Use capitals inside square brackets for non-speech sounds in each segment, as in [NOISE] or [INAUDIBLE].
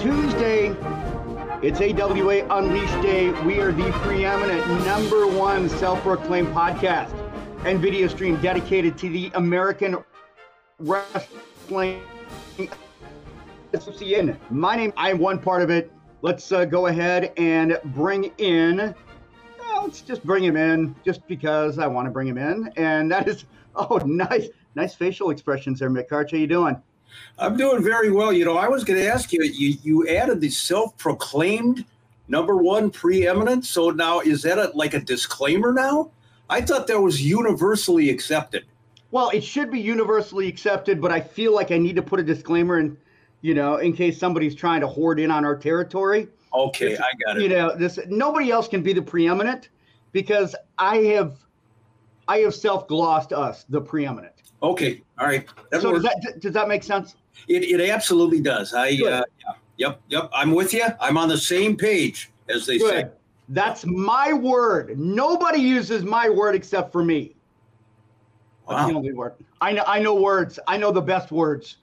Tuesday. It's AWA Unleashed Day. We are the preeminent number one self proclaimed podcast and video stream dedicated to the American Wrestling Association. My name, I'm one part of it. Let's uh, go ahead and bring in, let's just bring him in just because I want to bring him in. And that is, [LAUGHS] oh, nice, nice facial expressions there, Mick Karch. How you doing? I'm doing very well. You know, I was going to ask you, you, you added the self-proclaimed number one preeminent. So now is that a, like a disclaimer now? I thought that was universally accepted. Well, it should be universally accepted, but I feel like I need to put a disclaimer in, you know, in case somebody's trying to hoard in on our territory. Okay, this, I got it. You know, this nobody else can be the preeminent because I have I have self-glossed us the preeminent. Okay, all right. That so does that, does that make sense? It, it absolutely does. I uh, yeah, yep yep. I'm with you. I'm on the same page as they Good. say. That's my word. Nobody uses my word except for me. That's wow. the only word. I know. I know words. I know the best words.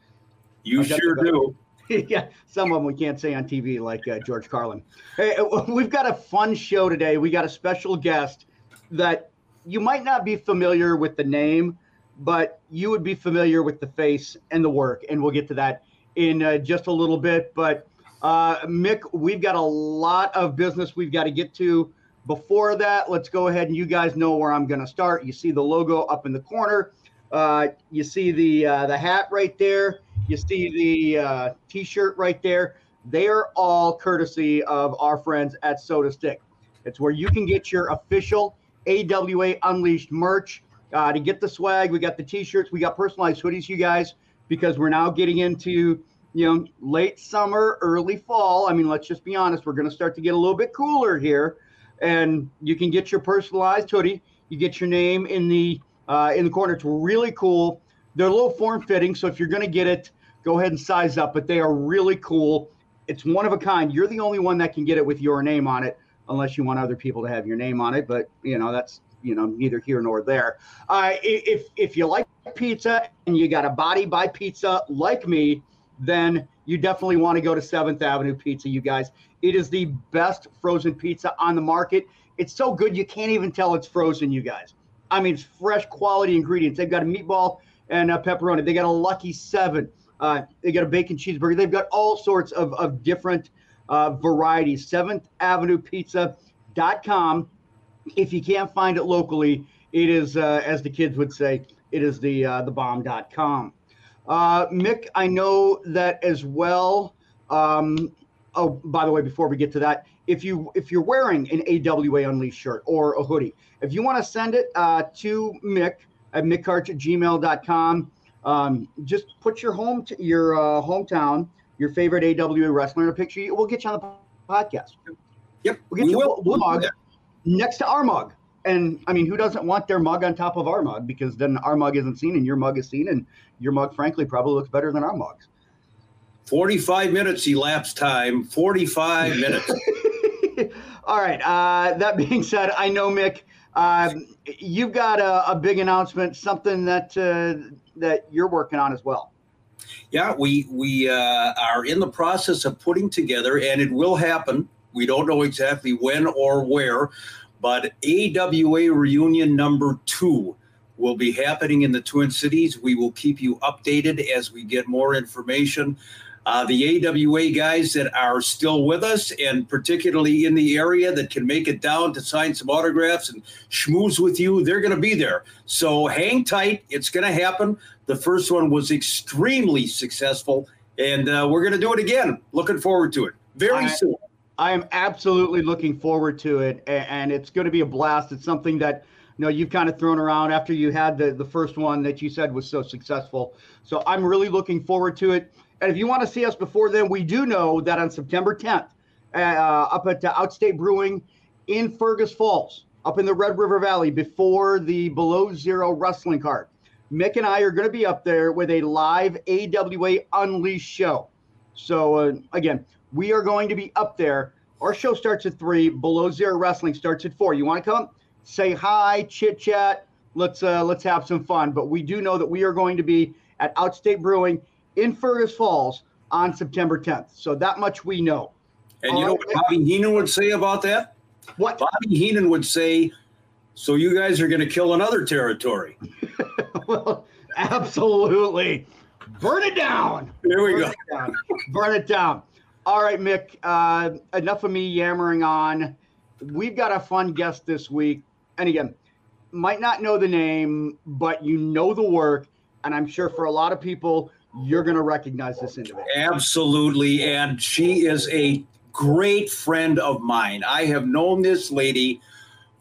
You sure do. [LAUGHS] yeah, some of them we can't say on TV, like uh, George Carlin. Hey, uh, we've got a fun show today. We got a special guest that you might not be familiar with the name, but you would be familiar with the face and the work, and we'll get to that in uh, just a little bit. But uh, Mick, we've got a lot of business we've got to get to. Before that, let's go ahead and you guys know where I'm going to start. You see the logo up in the corner. Uh, you see the uh, the hat right there. You see the uh, T-shirt right there. They are all courtesy of our friends at Sotastick. It's where you can get your official AWA Unleashed merch. Uh, to get the swag, we got the T-shirts, we got personalized hoodies, you guys, because we're now getting into you know late summer, early fall. I mean, let's just be honest, we're going to start to get a little bit cooler here, and you can get your personalized hoodie. You get your name in the uh, in the corner. It's really cool. They're a little form fitting, so if you're going to get it, go ahead and size up. But they are really cool. It's one of a kind. You're the only one that can get it with your name on it, unless you want other people to have your name on it. But you know that's you know neither here nor there. Uh, if if you like pizza and you got a body by pizza like me, then you definitely want to go to Seventh Avenue Pizza, you guys. It is the best frozen pizza on the market. It's so good you can't even tell it's frozen, you guys. I mean, it's fresh quality ingredients. They've got a meatball and a pepperoni. They got a lucky seven. Uh, they got a bacon cheeseburger. They've got all sorts of, of different uh, varieties. Seventh Avenue Pizza.com if you can't find it locally, it is, uh, as the kids would say, it is the uh, the bomb.com. Uh, Mick, I know that as well. Um, oh, by the way, before we get to that, if you if you're wearing an AWA Unleashed shirt or a hoodie, if you want to send it uh, to Mick at mickkarch at gmail.com, um, just put your home t- your uh, hometown, your favorite AWA wrestler in a picture. We'll get you on the podcast. Yep, we'll get we you will. We'll, we'll next to our mug. And I mean, who doesn't want their mug on top of our mug? Because then our mug isn't seen and your mug is seen, and your mug, frankly, probably looks better than our mugs. 45 minutes elapsed time. 45 [LAUGHS] minutes. All right. Uh, that being said, I know, Mick, uh, you've got a, a, big announcement, something that uh, that you're working on as well. Yeah, we we uh, are in the process of putting together, and it will happen we don't know exactly when or where, but AWA reunion number two will be happening in the Twin Cities. We will keep you updated as we get more information. Uh, the AWA guys that are still with us, and particularly in the area that can make it down to sign some autographs and schmooze with you, they're going to be there. So hang tight. It's going to happen. The first one was extremely successful, and uh, we're going to do it again. Looking forward to it very I, soon. I am absolutely looking forward to it, and it's going to be a blast. It's something that you know you've kind of thrown around after you had the the first one that you said was so successful. So I'm really looking forward to it. And if you want to see us before then, we do know that on September 10th, uh, up at uh, Outstate Brewing in Fergus Falls, up in the Red River Valley, before the Below Zero Wrestling Card, Mick and I are going to be up there with a live AWA Unleashed show. So uh, again, we are going to be up there. Our show starts at three. Below Zero Wrestling starts at four. You want to come? Say hi, chit chat. Let's uh, let's have some fun. But we do know that we are going to be at Outstate Brewing in Fergus Falls on September 10th. So that much we know. And you know what Bobby Heenan would say about that? What? Bobby Heenan would say, so you guys are going to kill another territory. [LAUGHS] well, absolutely. Burn it down. There we Burn go. It down. Burn it down. All right, Mick, uh, enough of me yammering on. We've got a fun guest this week. And again, might not know the name, but you know the work. And I'm sure for a lot of people, you're going to recognize this individual. Absolutely. And she is a great friend of mine. I have known this lady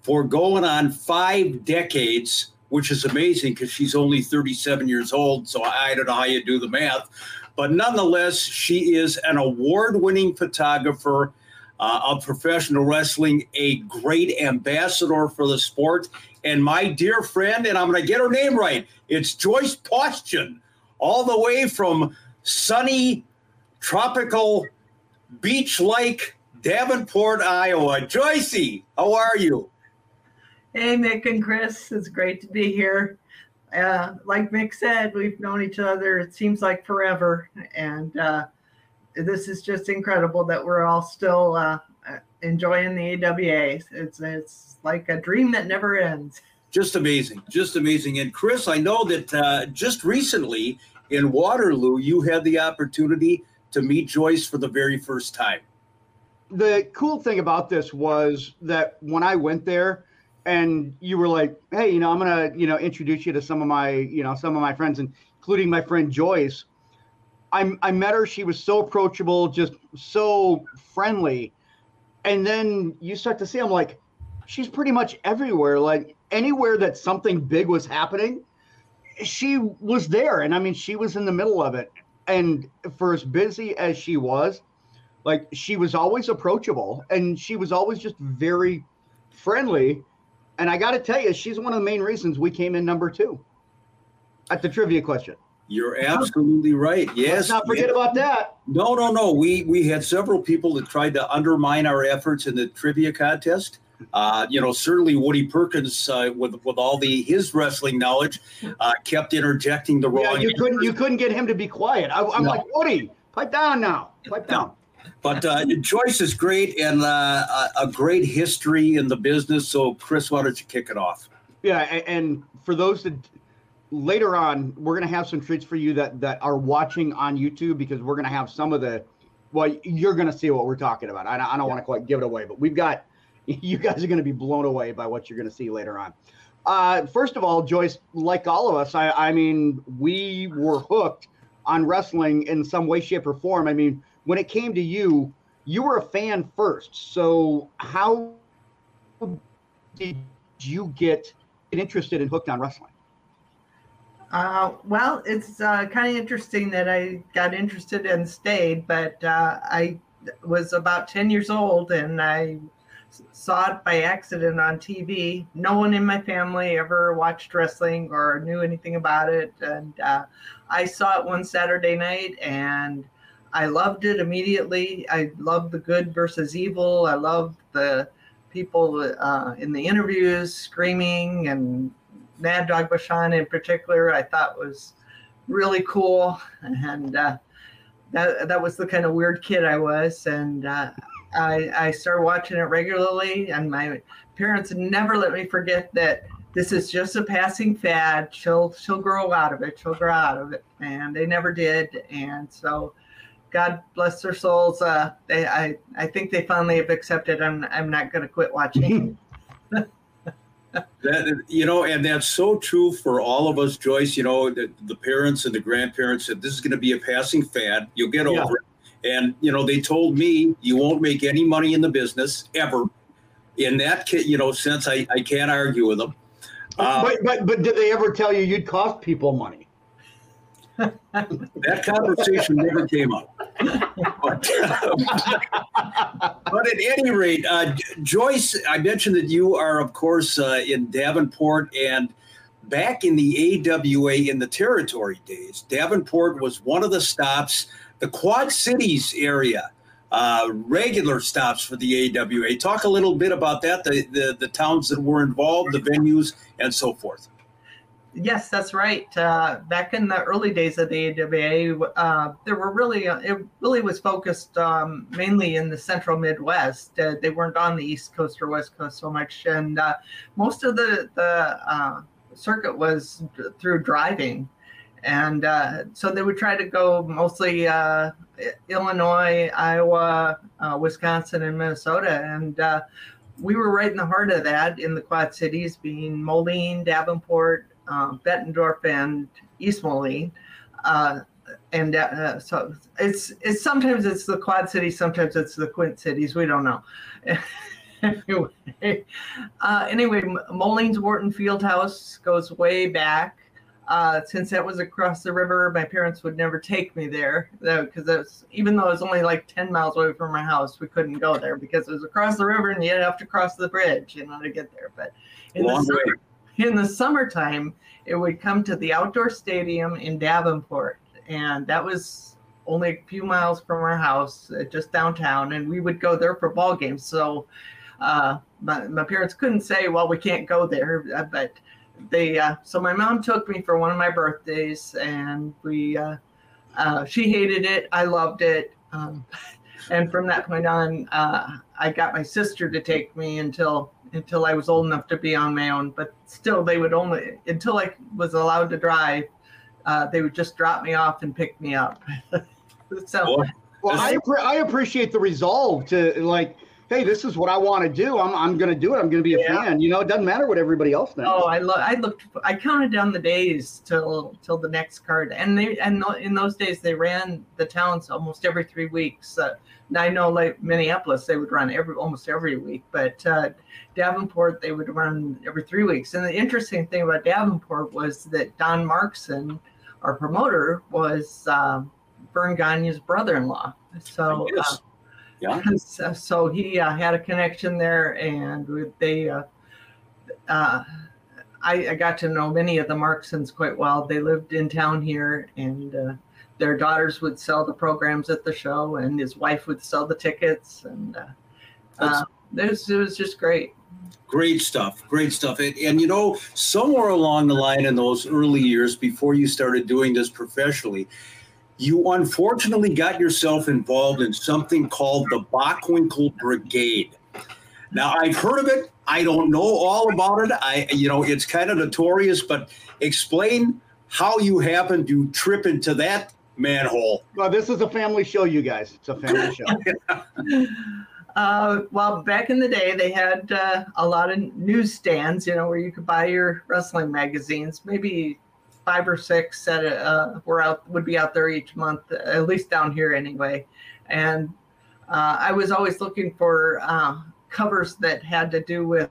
for going on five decades, which is amazing because she's only 37 years old. So I don't know how you do the math. But nonetheless, she is an award winning photographer uh, of professional wrestling, a great ambassador for the sport. And my dear friend, and I'm going to get her name right, it's Joyce Paustian, all the way from sunny, tropical, beach like Davenport, Iowa. Joycey, how are you? Hey, Mick and Chris, it's great to be here. Uh, like Mick said, we've known each other, it seems like forever. And uh, this is just incredible that we're all still uh, enjoying the AWA. It's, it's like a dream that never ends. Just amazing. Just amazing. And Chris, I know that uh, just recently in Waterloo, you had the opportunity to meet Joyce for the very first time. The cool thing about this was that when I went there, and you were like, "Hey, you know, I'm gonna, you know, introduce you to some of my, you know, some of my friends, including my friend Joyce." I I met her. She was so approachable, just so friendly, and then you start to see, I'm like, she's pretty much everywhere. Like anywhere that something big was happening, she was there, and I mean, she was in the middle of it. And for as busy as she was, like she was always approachable, and she was always just very friendly and I got to tell you, she's one of the main reasons we came in number two at the trivia question. You're absolutely right. Yes. Let's not forget yes. about that. No, no, no. We we had several people that tried to undermine our efforts in the trivia contest. Uh, you know, certainly Woody Perkins, uh, with with all the his wrestling knowledge, uh, kept interjecting the wrong. Yeah, you couldn't you couldn't get him to be quiet. I, am No. like Woody, pipe down now, pipe down. But uh, Joyce is great and uh, a, great history in the business. So, Chris, why don't you kick it off? Yeah, and for those that later on, we're gonna have some treats for you that that are watching on YouTube because we're gonna have some of the. Well, you're gonna see what we're talking about. I don't, I don't want to quite give it away, but we've got. [LAUGHS] You guys are gonna be blown away by what you're gonna see later on. Uh, first of all, Joyce, like all of us, I, I mean, we were hooked on wrestling in some way, shape, or form. I mean, when it came to you, you were a fan first. So how did you get interested and hooked on wrestling? Uh, well, it's uh, kind of interesting that I got interested and stayed, but uh, I was about 10 years old and I saw it by accident on TV. No one in my family ever watched wrestling or knew anything about it. And uh, I saw it one Saturday night and I loved it immediately. I loved the good versus evil. I loved the people uh, in the interviews screaming and Mad Dog Vachon in particular, I thought was really cool, and uh, that that was the kind of weird kid I was, and uh, I I started watching it regularly, and my parents never let me forget that this is just a passing fad. She'll she'll grow out of it. She'll grow out of it, and they never did, and so. God bless their souls. Uh, they, I, I think they finally have accepted. I'm, I'm not going to quit watching. [LAUGHS] That you know, and that's so true for all of us, Joyce. You know, the, the parents and the grandparents said this is going to be a passing fad. You'll get Yeah. over it. And you know, they told me you won't make any money in the business ever. In that, ca- you know, sense, I, I can't argue with them. Uh, but but but did they ever tell you you'd cost people money? That conversation never came up. But, but at any rate, uh, Joyce, I mentioned that you are, of course, uh, in Davenport and back in the AWA in the territory days. Davenport was one of the stops, the Quad Cities area. Uh, regular stops for the AWA. Talk a little bit about that, the, the the towns that were involved, the venues, and so forth. Yes, that's right. Uh, back in the early days of the AWA, uh, there were really uh, it really was focused um, mainly in the central Midwest. Uh, they weren't on the East Coast or West Coast so much, and uh, most of the the uh, circuit was through driving, and so they would try to go mostly Illinois, Iowa, Wisconsin, and Minnesota, and we were right in the heart of that in the Quad Cities, being Moline, Davenport, um, Bettendorf, and East Moline. Uh, and uh, so it's it's sometimes it's the Quad Cities, sometimes it's the Quint Cities. We don't know. [LAUGHS] anyway, uh, anyway, Moline's Wharton Field House goes way back. Uh, since that was across the river, my parents would never take me there because uh, even though it was only like 10 miles away from my house, we couldn't go there because it was across the river and you'd have to cross the bridge in order to get there. But in, the summer, in the summertime, it would come to the outdoor stadium in Davenport. And that was only a few miles from our house, uh, just downtown. And we would go there for ball games. So uh, my, my parents couldn't say, well, we can't go there. Uh, but they uh, so my mom took me for one of my birthdays and we uh, uh, she hated it i loved it um, [LAUGHS] and from that point on uh, i got my sister to take me until until i was old enough to be on my own but still they would only until i was allowed to drive uh, they would just drop me off and pick me up. [LAUGHS] So well I, I appreciate the resolve to like hey, this is what I want to do. I'm, I'm going to do it. I'm going to be a yeah. fan. You know, it doesn't matter what everybody else thinks. Oh, I look, I looked, I counted down the days till, till the next card. And they, and in those days they ran the towns almost every three weeks. Uh, I know like Minneapolis, they would run every, almost every week, but uh, Davenport, they would run every three weeks. And the interesting thing about Davenport was that Don Markson, our promoter, was uh, Verne Gagne's brother-in-law. So, yes. Uh, yeah. So, so he uh, had a connection there, and they, uh, uh, I, I, got to know many of the Marksons quite well. They lived in town here, and uh, their daughters would sell the programs at the show, and his wife would sell the tickets, and uh, uh, it was, it was just great. Great stuff. Great stuff. And, and, you know, somewhere along the line in those early years before you started doing this professionally, you unfortunately got yourself involved in something called the Bockwinkel Brigade. Now I've heard of it. I don't know all about it. I, you know, it's kind of notorious, but explain how you happened to trip into that manhole. Well, this is a family show, you guys. It's a family show. [LAUGHS] Uh, well, back in the day, they had uh, a lot of newsstands, you know, where you could buy your wrestling magazines. Maybe five or six that uh, were out would be out there each month, at least down here anyway. And uh, I was always looking for uh, covers that had to do with.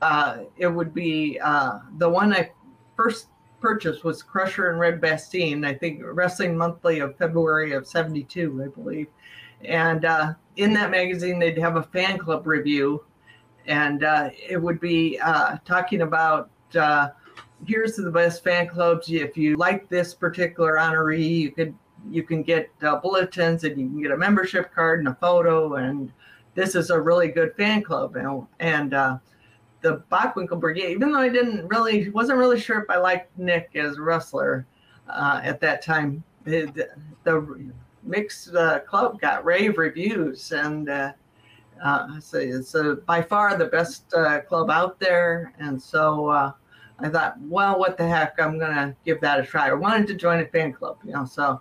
Uh, it would be uh, the one I first purchased was Crusher and Red Bastien. I think Wrestling Monthly of February of '72, I believe. And uh, in that magazine, they'd have a fan club review, and it would be talking about here's the best fan clubs. If you like this particular honoree, you could you can get uh, bulletins and you can get a membership card and a photo. And this is a really good fan club. Know? And uh, the Bockwinkel Brigade, even though I didn't really wasn't really sure if I liked Nick as a wrestler uh, at that time, the, the mixed uh, club got rave reviews and. Uh, uh, so it's by far the best club out there, and so I thought, well, what the heck? I'm gonna give that a try. I wanted to join a fan club, you know. So,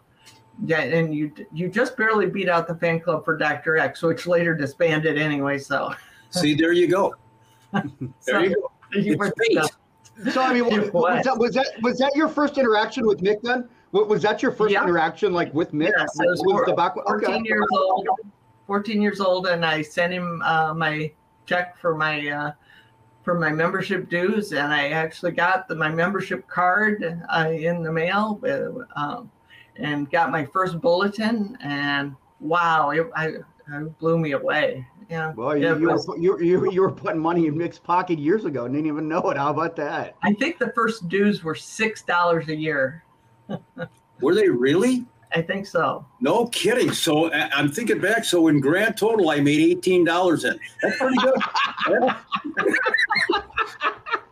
yeah, and you you just barely beat out the fan club for Doctor X, which later disbanded anyway. So, see, there you go. [LAUGHS] there so, you go. So I mean, was, was, that, was that was that your first interaction with Mick then? Was that your first yeah. interaction like with Mick? Yes, I was, was the back, 14 okay. years old. 14 years old, and I sent him uh, my check for my uh, for my membership dues, and I actually got the, my membership card uh, in the mail, uh, um, and got my first bulletin. And wow, it, I, it blew me away. Yeah. Well, you, you, was, were, you, you, you were putting money in Mick's pocket years ago and didn't even know it. How about that? I think the first dues were six dollars a year. [LAUGHS] were they really? I think so. No kidding. So I'm thinking back. So in grand total, I made eighteen dollars in. That's pretty good.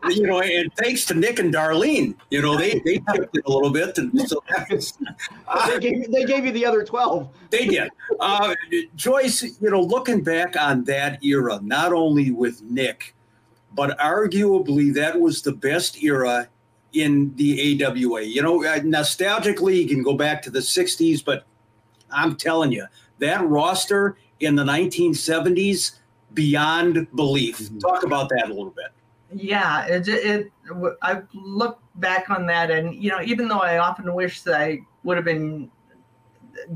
you know, and thanks to Nick and Darlene, you know, they they tipped it a little bit, and so uh, they, gave, they gave you the other twelve. They did. Uh, Joyce, you know, looking back on that era, not only with Nick, but arguably that was the best era in the AWA. You know, uh, nostalgically, you can go back to the '60s, but I'm telling you, that roster in the 1970s beyond belief. Mm-hmm. Talk about that a little bit yeah, it, it, I look back on that, and you know, even though I often wish that I would have been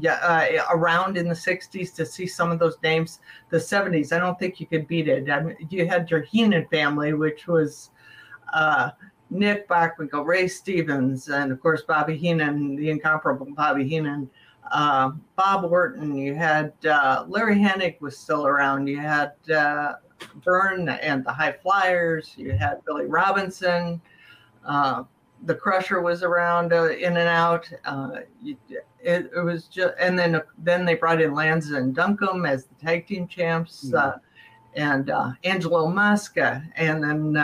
yeah, uh, around in the 60s to see some of those names, the 70s, I don't think you could beat it. I mean, you had your Heenan family, which was uh, Nick Bockwinkel, Ray Stevens, and of course, Bobby Heenan, the incomparable Bobby Heenan. Uh, Bob Orton, you had uh, Larry Hennig was still around. You had uh, Verne and the High Flyers. You had Billy Robinson. Uh, the Crusher was around uh, in and out. Uh, it, it, was just, and then then they brought in Lanza and Duncum as the tag team champs, mm-hmm. and uh, Angelo Mosca, and then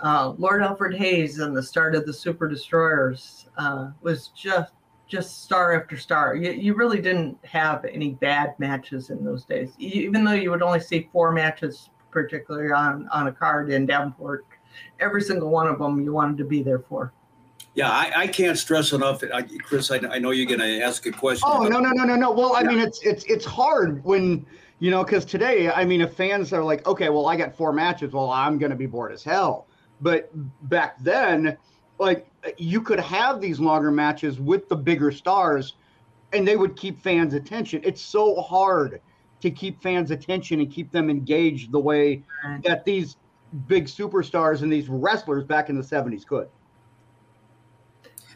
uh, Lord Alfred Hayes and the start of the Super Destroyers was just just star after star. You, you really didn't have any bad matches in those days, even though you would only see four matches, particularly on, on a card in Davenport. Every single one of them you wanted to be there for. Yeah, I, I can't stress enough, I, Chris. I, I know you're going to ask a question. Oh no, no, no, no, no. Well, I yeah. mean, it's it's it's hard when you know because today, I mean, if fans are like, okay, well, I got four matches, well, I'm going to be bored as hell. But back then, like you could have these longer matches with the bigger stars and they would keep fans attention. It's so hard to keep fans attention and keep them engaged the way that these big superstars and these wrestlers back in the 70s could.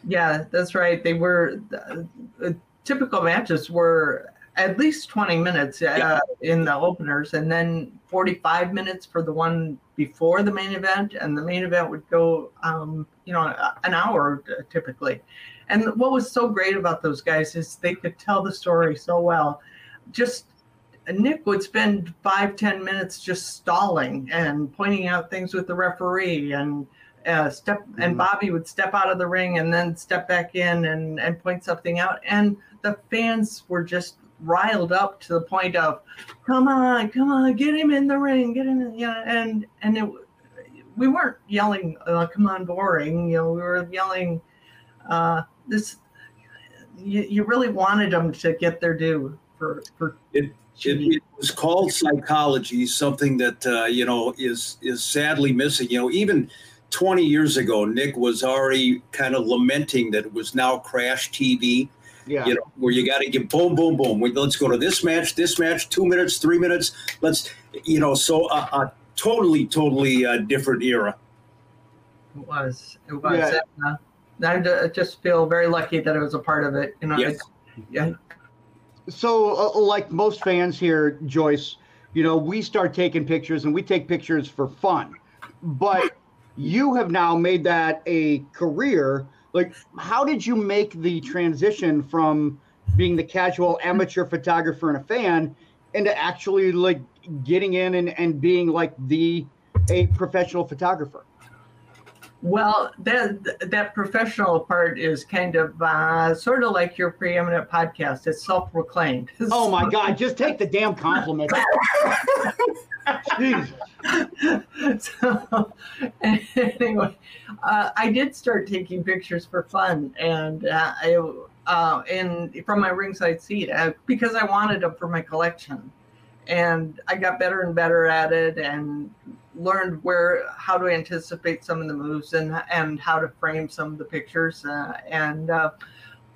Yeah that's right. They were uh, typical matches were at least 20 minutes uh, yeah. in the openers and then 45 minutes for the one before the main event and the main event would go um, you know an hour typically and what was so great about those guys is they could tell the story so well just nick would spend five ten minutes just stalling and pointing out things with the referee and uh, step and mm-hmm. bobby would step out of the ring and then step back in and, and point something out and the fans were just riled up to the point of, come on, come on, get him in the ring, get him, in, you know, and and it, we weren't yelling, uh, come on, boring, you know, we were yelling, uh, this, you, you really wanted them to get their due for for. It, it, it was called psychology, something that uh, you know is is sadly missing. You know, even 20 years ago, Nick was already kind of lamenting that it was now crash TV yeah. You know, where you got to get boom, boom, boom. Let's go to this match, this match, two minutes, three minutes. Let's, you know, so a, a totally, totally uh, different era. It was. It was. Yeah. Uh, I just feel very lucky that I was a part of it. You know. Yes. Yeah. So, uh, like most fans here, Joyce, you know, we start taking pictures and we take pictures for fun, but you have now made that a career like how did you make the transition from being the casual amateur photographer and a fan into actually like getting in and, and being like the a professional photographer well, that that professional part is kind of uh, sort of like your preeminent podcast. It's self-proclaimed. [LAUGHS] Oh my God! Just take the damn compliment. [LAUGHS] Jeez. [LAUGHS] So, anyway, uh, I did start taking pictures for fun, and uh, I, uh, and from my ringside seat uh, because I wanted them for my collection, and I got better and better at it, and learned where how to anticipate some of the moves and and how to frame some of the pictures uh, and uh,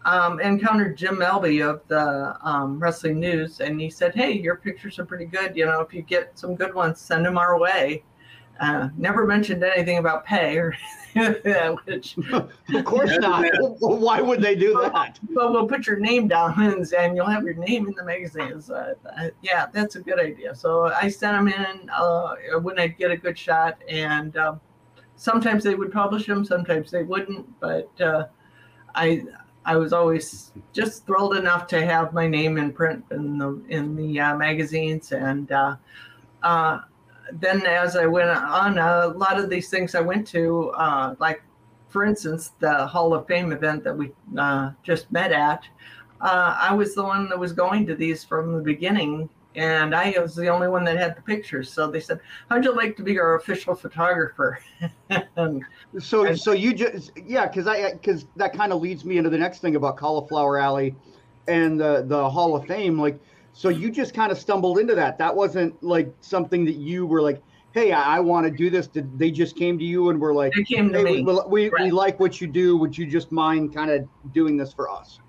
um, encountered Jim Melby of the um, Wrestling News and he said, "Hey, your pictures are pretty good. You know, if you get some good ones, send them our way." Uh, never mentioned anything about pay or [LAUGHS] which [LAUGHS] of course [LAUGHS] not. Why would they do that? Well, we'll put your name down and, and you'll have your name in the magazines. Uh, yeah, that's a good idea. So I sent them in uh, when i'd get a good shot, and um, sometimes they would publish them, sometimes they wouldn't. But uh, I I was always just thrilled enough to have my name in print in the in the uh, magazines, and uh, uh, then as I went on, a lot of these things I went to, uh, like for instance, the Hall of Fame event that we uh, just met at. Uh, I was the one that was going to these from the beginning, and I was the only one that had the pictures. So they said, "How'd you like to be our official photographer?" [LAUGHS] and, so, and, so you just yeah, because I because that kind of leads me into the next thing about Cauliflower Alley and the the Hall of Fame. Like, so you just kind of stumbled into that. That wasn't like something that you were like, "Hey, I, I want to do this." Did they just came to you and were like, "They came to hey, me. We, we, right. we like what you do. Would you just mind kind of doing this for us?"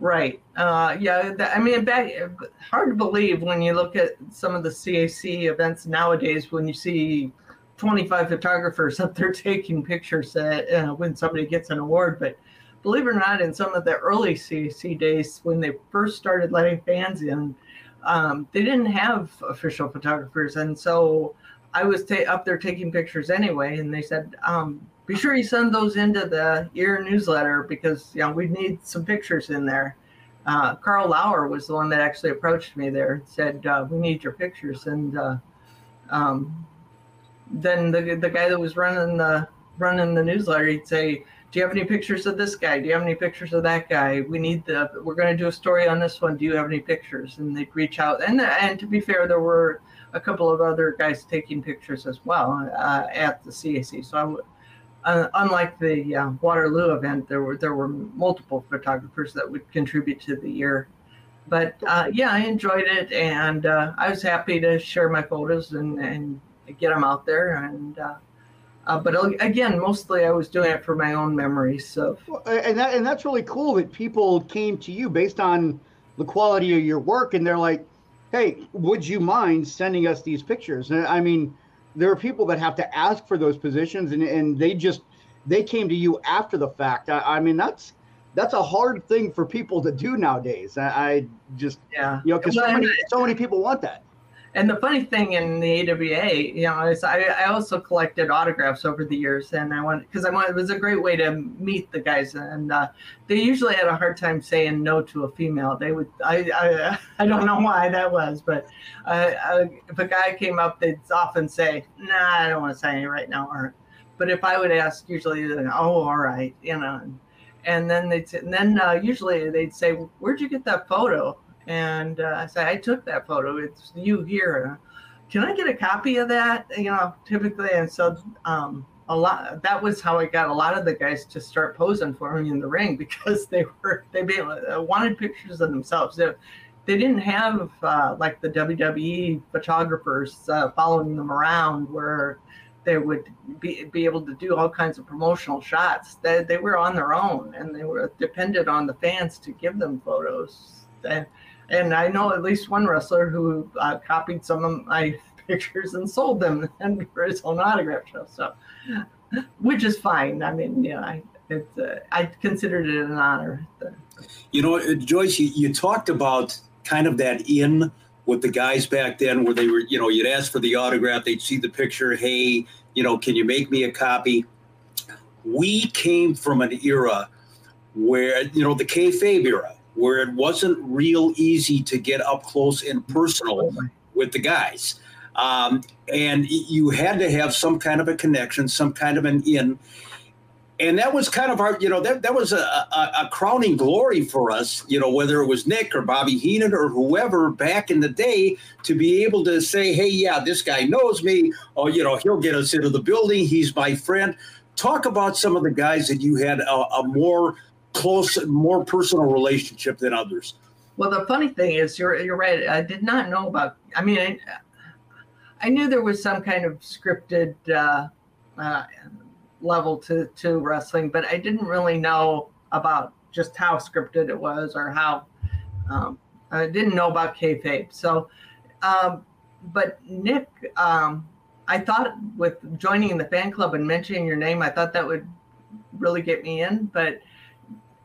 Right. Uh, yeah. That, I mean, back, hard to believe when you look at some of the CAC events nowadays when you see 25 photographers up there [LAUGHS] taking pictures at, uh, when somebody gets an award. But believe it or not, in some of the early CAC days, when they first started letting fans in, um, they didn't have official photographers. And so I was ta- up there taking pictures anyway. And they said, um, be sure you send those into the year newsletter because you know we need some pictures in there. Uh, Karl Lauer was the one that actually approached me there and said uh, we need your pictures, and uh, um, then the the guy that was running the running the newsletter he'd say, "Do you have any pictures of this guy? Do you have any pictures of that guy? We need the we're going to do a story on this one. Do you have any pictures?" And they'd reach out, and and to be fair, there were a couple of other guys taking pictures as well uh, at the CAC. So I would uh, unlike the uh, Waterloo event, there were there were multiple photographers that would contribute to the year. But uh, yeah, I enjoyed it, and uh, I was happy to share my photos and, and get them out there. And uh, uh, but again, mostly I was doing it for my own memories. So and that and that's really cool that people came to you based on the quality of your work, and they're like, "Hey, would you mind sending us these pictures?" And I mean there are people that have to ask for those positions and, and they just they came to you after the fact. I, I mean that's that's a hard thing for people to do nowadays. I, I just yeah. you know because so many so many people want that and the funny thing in the AWA, you know, is I, I also collected autographs over the years, and I want because I want it was a great way to meet the guys, and uh, they usually had a hard time saying no to a female. They would I I, [LAUGHS] I don't know why that was, but uh, uh, if a guy came up, they'd often say, "Nah, I don't want to sign you right now," or but if I would ask, usually, oh, all right, you know. And then they'd and then uh, usually they'd say, "Where'd you get that photo?" And uh, I said, I took that photo. It's you here. Can I get a copy of that? You know, typically, and so um, a lot. That was how I got a lot of the guys to start posing for me in the ring [LAUGHS] because they were they uh, wanted pictures of themselves. They, they didn't have uh, like the WWE photographers uh, following them around where they would be, be able to do all kinds of promotional shots. They, they were on their own and they were dependent on the fans to give them photos. And, and I know at least one wrestler who uh, copied some of my [LAUGHS] pictures and sold them [LAUGHS] and for his own autograph show. So, which is fine. I mean, yeah, I, it's, uh, I considered it an honor. You know, uh, Joyce, you, you talked about kind of that in with the guys back then where they were, you know, you'd ask for the autograph, they'd see the picture, hey, you know, can you make me a copy? We came from an era where, you know, the kayfabe era, where it wasn't real easy to get up close and personal with the guys. Um, and you had to have some kind of a connection, some kind of an in. And that was kind of our, you know, that, that was a, a, a crowning glory for us, you know, whether it was Nick or Bobby Heenan or whoever back in the day to be able to say, hey, yeah, this guy knows me. Oh, you know, he'll get us into the building. He's my friend. Talk about some of the guys that you had a, a more – close, more personal relationship than others. Well, the funny thing is, you're you're right. I did not know about. I mean, I, I knew there was some kind of scripted uh, uh, level to to wrestling, but I didn't really know about just how scripted it was or how. Um, I didn't know about kayfabe. So, um, but Nick, um, I thought with joining the fan club and mentioning your name, I thought that would really get me in, but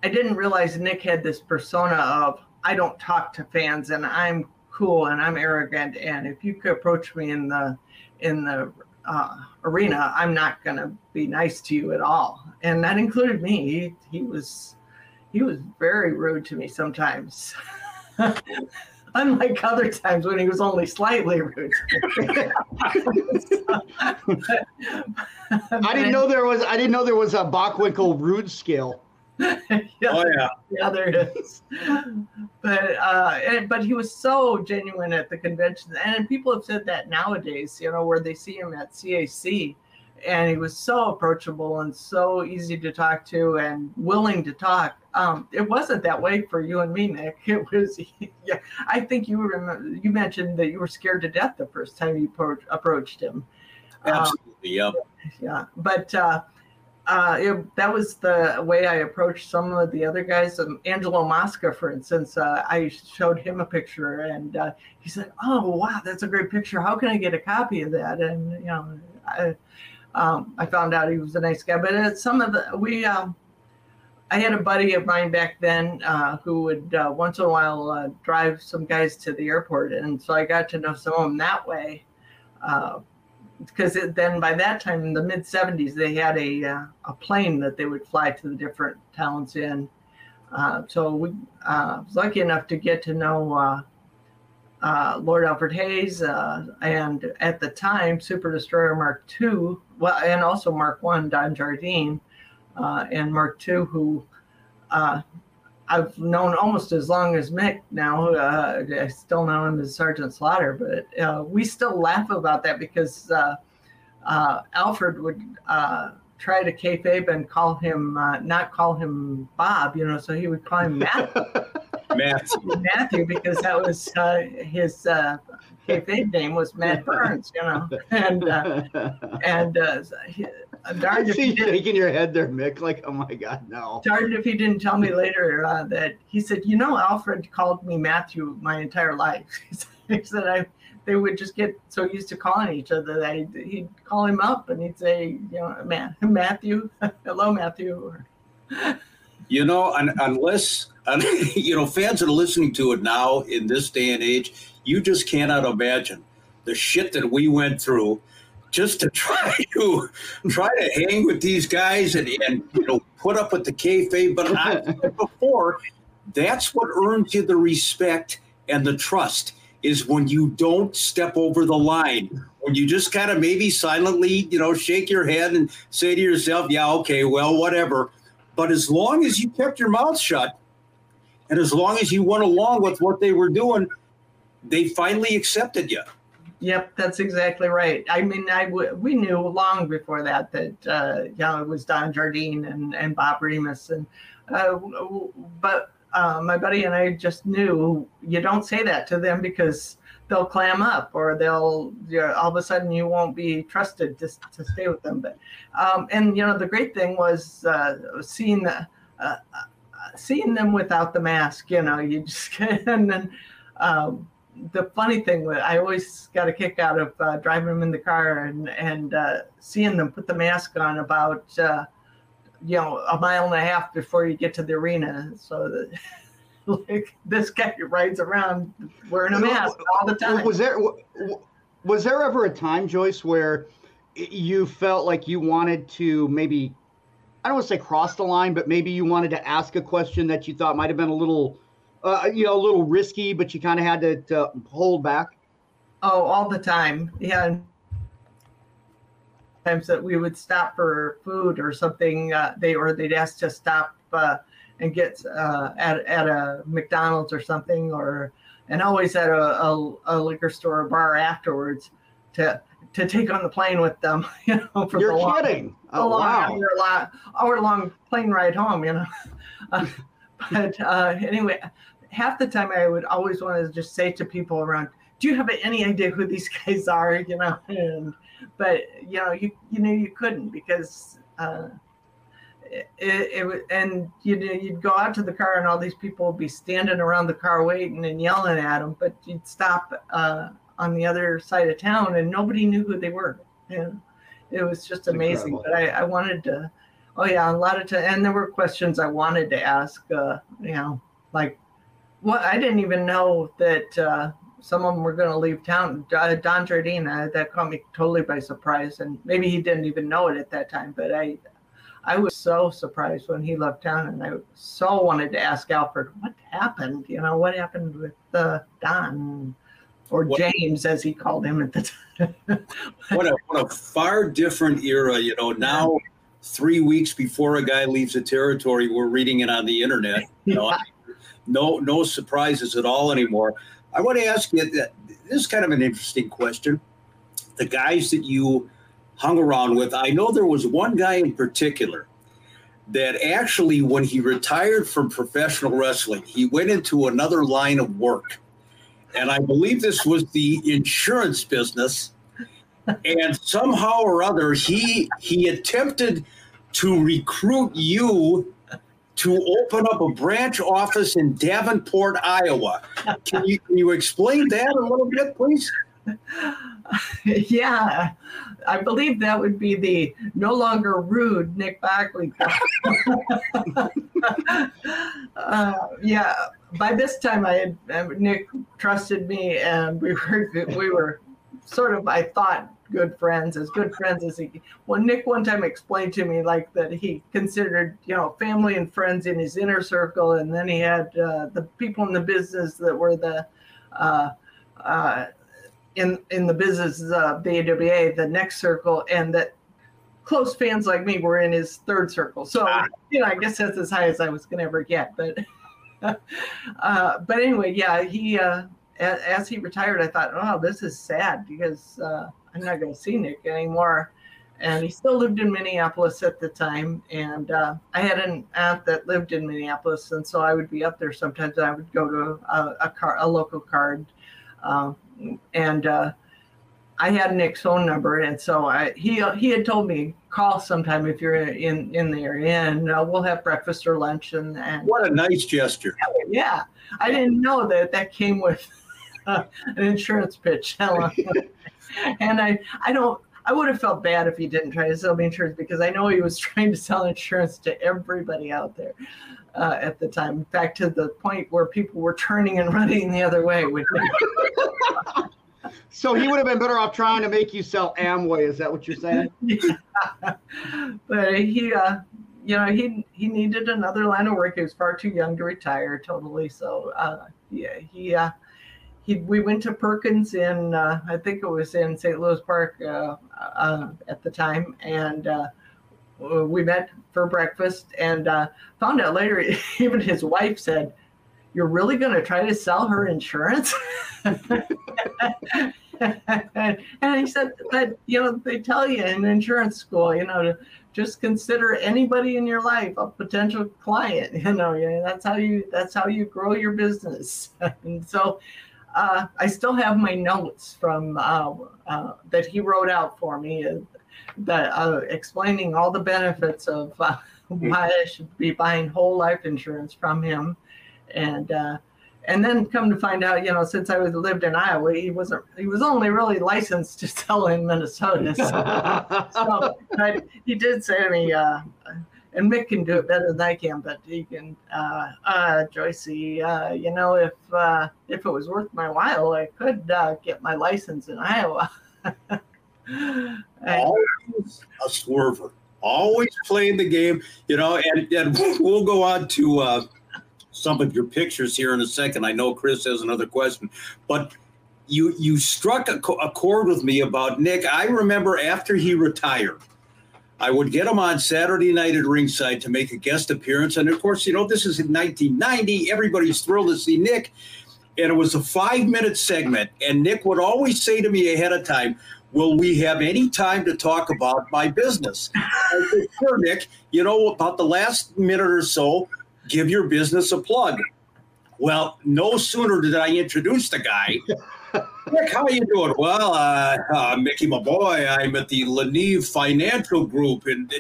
I didn't realize Nick had this persona of I don't talk to fans and I'm cool and I'm arrogant and if you could approach me in the in the uh, arena, I'm not going to be nice to you at all. And that included me. He, he was he was very rude to me sometimes. [LAUGHS] Unlike other times when he was only slightly rude. [LAUGHS] I didn't know there was. I didn't know there was a Bockwinkel rude scale. [LAUGHS] yeah, Oh yeah. yeah, there it is. But uh, and, but he was so genuine at the convention, and people have said that nowadays, you know, where they see him at CAC, and he was so approachable and so easy to talk to and willing to talk. Um, it wasn't that way for you and me, Nick. It was, [LAUGHS] yeah. I think you remember you mentioned that you were scared to death the first time you appro- approached him. Um, Absolutely. Yep. yeah but uh uh it, that was the way i approached some of the other guys. Um, angelo mosca for instance uh, i showed him a picture and uh, he said oh wow that's a great picture. How can i get a copy of that? And you know i um, i found out he was a nice guy. But some of the we um I had a buddy of mine back then uh, who would uh, once in a while uh, drive some guys to the airport, and so I got to know some of them that way. Because then by that time in the mid 70s they had a uh, a plane that they would fly to the different towns in. Uh, so we uh, was lucky enough to get to know uh, uh, Lord Alfred Hayes uh, and at the time Super Destroyer Mark II well and also Mark One Don Jardine and Mark II who I've known almost as long as Mick now. Uh, I still know him as Sergeant Slaughter, but uh, we still laugh about that because uh, uh Alfred would uh, try to kayfabe and call him, uh, not call him Bob, you know, so he would call him [LAUGHS] Matthew, Matthew. Matthew because that was his kayfabe name was Matt Burns, you know, and and he, I see you shaking your head there, Mick. Like, oh my God, no. Darned if he didn't tell me later uh, that he said, you know, Alfred called me Matthew my entire life. [LAUGHS] he said I, they would just get so used to calling each other that he'd, he'd call him up and he'd say, you know, man, Matthew, [LAUGHS] hello, Matthew. You know, un- unless [LAUGHS] you know fans are listening to it now in this day and age, you just cannot imagine the shit that we went through just to [LAUGHS] try to try to hang with these guys and, and you know put up with the kayfabe. But I [LAUGHS] before, that's what earns you the respect and the trust is when you don't step over the line. When you just kind of maybe silently, you know, shake your head and say to yourself, "Yeah, okay, well, whatever." But as long as you kept your mouth shut, and as long as you went along with what they were doing, they finally accepted you. Yep, that's exactly right. I mean, I w- we knew long before that that uh, you know it was Don Jardine and, and Bob Remus, and uh, but uh, my buddy and I just knew you don't say that to them because they'll clam up or they'll you know, all of a sudden you won't be trusted to, to stay with them. But um, and you know the great thing was uh, seeing the uh, uh, seeing them without the mask. You know, you just [LAUGHS] and then. Um, the funny thing I always got a kick out of uh, driving them in the car and and uh, seeing them put the mask on about uh, you know a mile and a half before you get to the arena. So that [LAUGHS] like this guy rides around wearing a mask all the time. Was there was there ever a time, Joyce, where you felt like you wanted to maybe I don't want to say cross the line, but maybe you wanted to ask a question that you thought might have been a little uh, you know, a little risky, but you kind of had to, to, hold back? Oh, all the time. Yeah. Times that we would stop for food or something, uh, they or they'd ask to stop uh, and get uh, at at a McDonald's or something, or and always at a, a, a, liquor store or bar afterwards to to take on the plane with them. [LAUGHS] You know, for You're the long, kidding. Oh, long wow. hour, hour long plane ride home. You know. Uh, [LAUGHS] but uh, anyway, half the time I would always want to just say to people around, "Do you have any idea who these [LAUGHS] guys are?" You know, and but you know, you you know, you couldn't because uh, it, it, it and you know, you'd go out to the car and all these people would be standing around the car waiting and yelling at them, but you'd stop uh, on the other side of town and nobody knew who they were. Know, it was just amazing. But I, I wanted to. Oh yeah, a lot of time, and there were questions I wanted to ask. Uh, you know, like well, I didn't even know that uh, some of them were going to leave town. Don Jardine, uh, that caught me totally by surprise, and maybe he didn't even know it at that time. But I, I was so surprised when he left town, and I so wanted to ask Alfred what happened. You know, what happened with uh, Don or what, James, as he called him at the time. what a what a far different era. You know, now three weeks before a guy leaves the territory, we're reading it on the internet. You know, yeah. No no surprises at all anymore. I want to ask you that this is kind of an interesting question. The guys that you hung around with, I know there was one guy in particular that actually, when he retired from professional wrestling, he went into another line of work. And I believe this was the insurance business. And somehow or other, he he attempted to recruit you to open up a branch office in Davenport, Iowa. Can you, can you explain that a little bit, please? [LAUGHS] Yeah, I believe that would be the no longer rude Nick Bockwinkel. [LAUGHS] uh, yeah, by this time I had uh, Nick trusted me, and we were we were sort of I thought good friends, as good friends as he. Well, Nick one time explained to me like that he considered you know family and friends in his inner circle, and then he had uh, the people in the business that were the. Uh, uh, in in the business of the AWA, the next circle, and that close fans like me were in his third circle. So ah. you know, I guess that's as high as I was going to ever get. But [LAUGHS] uh, but anyway, yeah, he uh, as, as, he retired, I thought, oh, this is sad because uh, I'm not going to see Nick anymore. And he still lived in Minneapolis at the time. And uh, I had an aunt that lived in Minneapolis. And so I would be up there sometimes. I would go to a, a, car, a local card. Uh, and uh, I had Nick's phone number. And so I, he, he had told me, call sometime if you're in, in the area and uh, we'll have breakfast or lunch. And, and what a nice gesture. Yeah. I didn't know that that came with [LAUGHS] an insurance pitch. [LAUGHS] and I, I don't, I would have felt bad if he didn't try to sell me insurance because I know he was [LAUGHS] trying to sell insurance to everybody out there uh, at the time. In fact, to the point where people were turning and running the other way. so he would have been better off trying to make you sell Amway. Is that what you're saying? yeah. But he, uh, you know, he he needed another line of work. He was far too young to retire totally. So uh, yeah, he uh, he, we went to Perkins in, uh, I think it was in St. Louis Park uh, uh, at the time, and uh, we met for breakfast and uh, found out later, [LAUGHS] even his wife said, You're really going to try to sell her insurance? [LAUGHS] and he said, But, you know, they tell you in insurance school, you know, to just consider anybody in your life a potential client [LAUGHS] you know that's how you that's how you grow your business and so uh, I still have my notes from uh, uh, that he wrote out for me, uh, that uh, explaining all the benefits of uh, why I should be buying whole life insurance from him, and and then come to find out, you know, since I was lived in Iowa, he wasn't he was only really licensed to [LAUGHS] sell in Minnesota. So, [LAUGHS] so but he did say to me and Mick can do it better than I can, but he can. Uh, uh, Joycey, uh, you know, if uh, if it was worth my while, I could uh, get my license in Iowa. [LAUGHS] always a swerver, always playing the game, you know. And, and we'll go on to uh, some of your pictures here in a second. I know Chris has another question, but you you struck a, a chord with me about Nick. I remember after he retired I would get him on Saturday night at ringside to make a guest appearance. And of course, you know, this is in 1990. Everybody's thrilled to see Nick. And it was a five minute segment. And Nick would always say to me ahead of time, Will we have any time to talk about my business? I said, Sure, Nick. You know, about the last minute or so, give your business a plug. Well, no sooner did I introduce the guy Rick, how are you doing? Well, uh, uh, Mickey, my boy, I'm at the Leneve Financial Group, and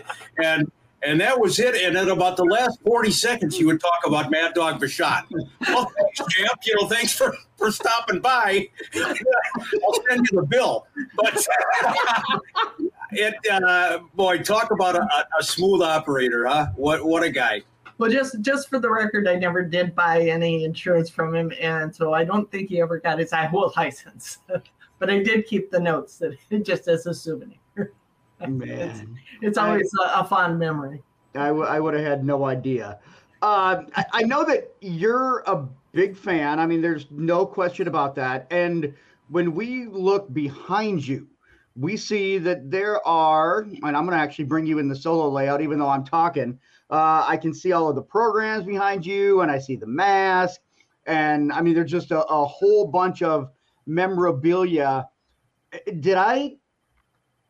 and and that was it. And then about the last 40 seconds, you would talk about Mad Dog Vachon. Well, thanks, champ. You know, thanks for, for stopping by. I'll send you the bill. But [LAUGHS] it, uh, boy, talk about a, a smooth operator, huh? What what a guy. Well, just just for the record, I never did buy any insurance from him, and so I don't think he ever got his Iowa [LAUGHS] license. but I did keep the notes that [LAUGHS] just as a souvenir. [LAUGHS] Man. it's, it's always a, a, fond memory. I, w- I would have had no idea. Uh, I, I know that you're a big fan. I mean, there's no question about that. And when we look behind you, we see that there are, and I'm going to actually bring you in the solo layout, even though I'm talking. Uh, I can see all of the programs behind you, and I see the mask, and I mean, there's just a, a whole bunch of memorabilia. Did I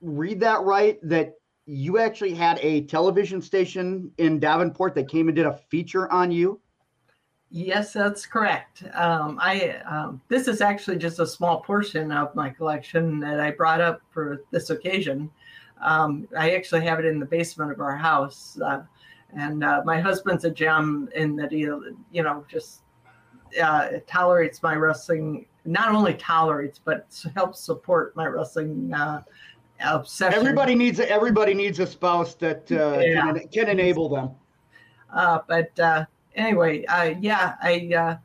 read that right? That you actually had a television station in Davenport that came and did a feature on you? Yes, that's correct. Um, I um, this is actually just a small portion of my collection that I brought up for this occasion. Um, I actually have it in the basement of our house, uh, and uh, my husband's a gem in that he, you know, just uh, tolerates my wrestling. Not only tolerates, but helps support my wrestling uh, obsession. Everybody needs a, everybody needs a spouse that uh, yeah. can, can enable them. Uh, but uh, anyway, uh, yeah, I uh,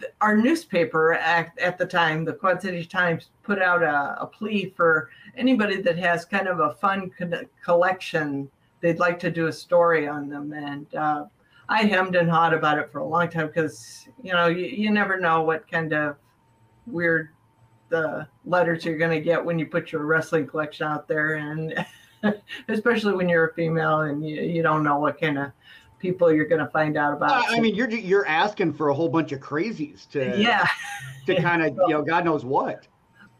th- our newspaper at, at the time, the Quad City Times, put out a, a plea for anybody that has kind of a fun co- collection. They'd like to do a story on them, and uh, I hemmed and hawed about it for a long time because you know you, you never know what kind of weird the letters you're going to get when you put your wrestling collection out there and [LAUGHS] especially when you're a female and you, you don't know what kind of people you're going to find out about. I mean, you're you're asking for a whole bunch of crazies to yeah to kind [LAUGHS] of you know God knows what.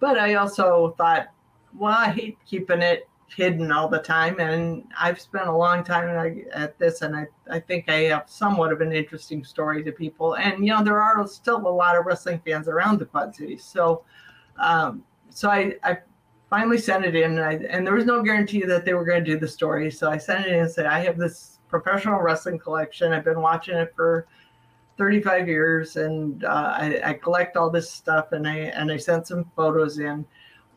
But I also thought, well, I hate keeping it hidden all the time, and I've spent a long time at this, and I I think I have somewhat of an interesting story to people, and you know there are still a lot of wrestling fans around the Quad Cities, so. Um, so I, I finally sent it in, and, I, and there was no guarantee that they were going to do the story. So I sent it in and said, I have this professional wrestling collection. I've been watching it for 35 years, and uh, I, I, collect all this stuff. And I and I sent some photos in.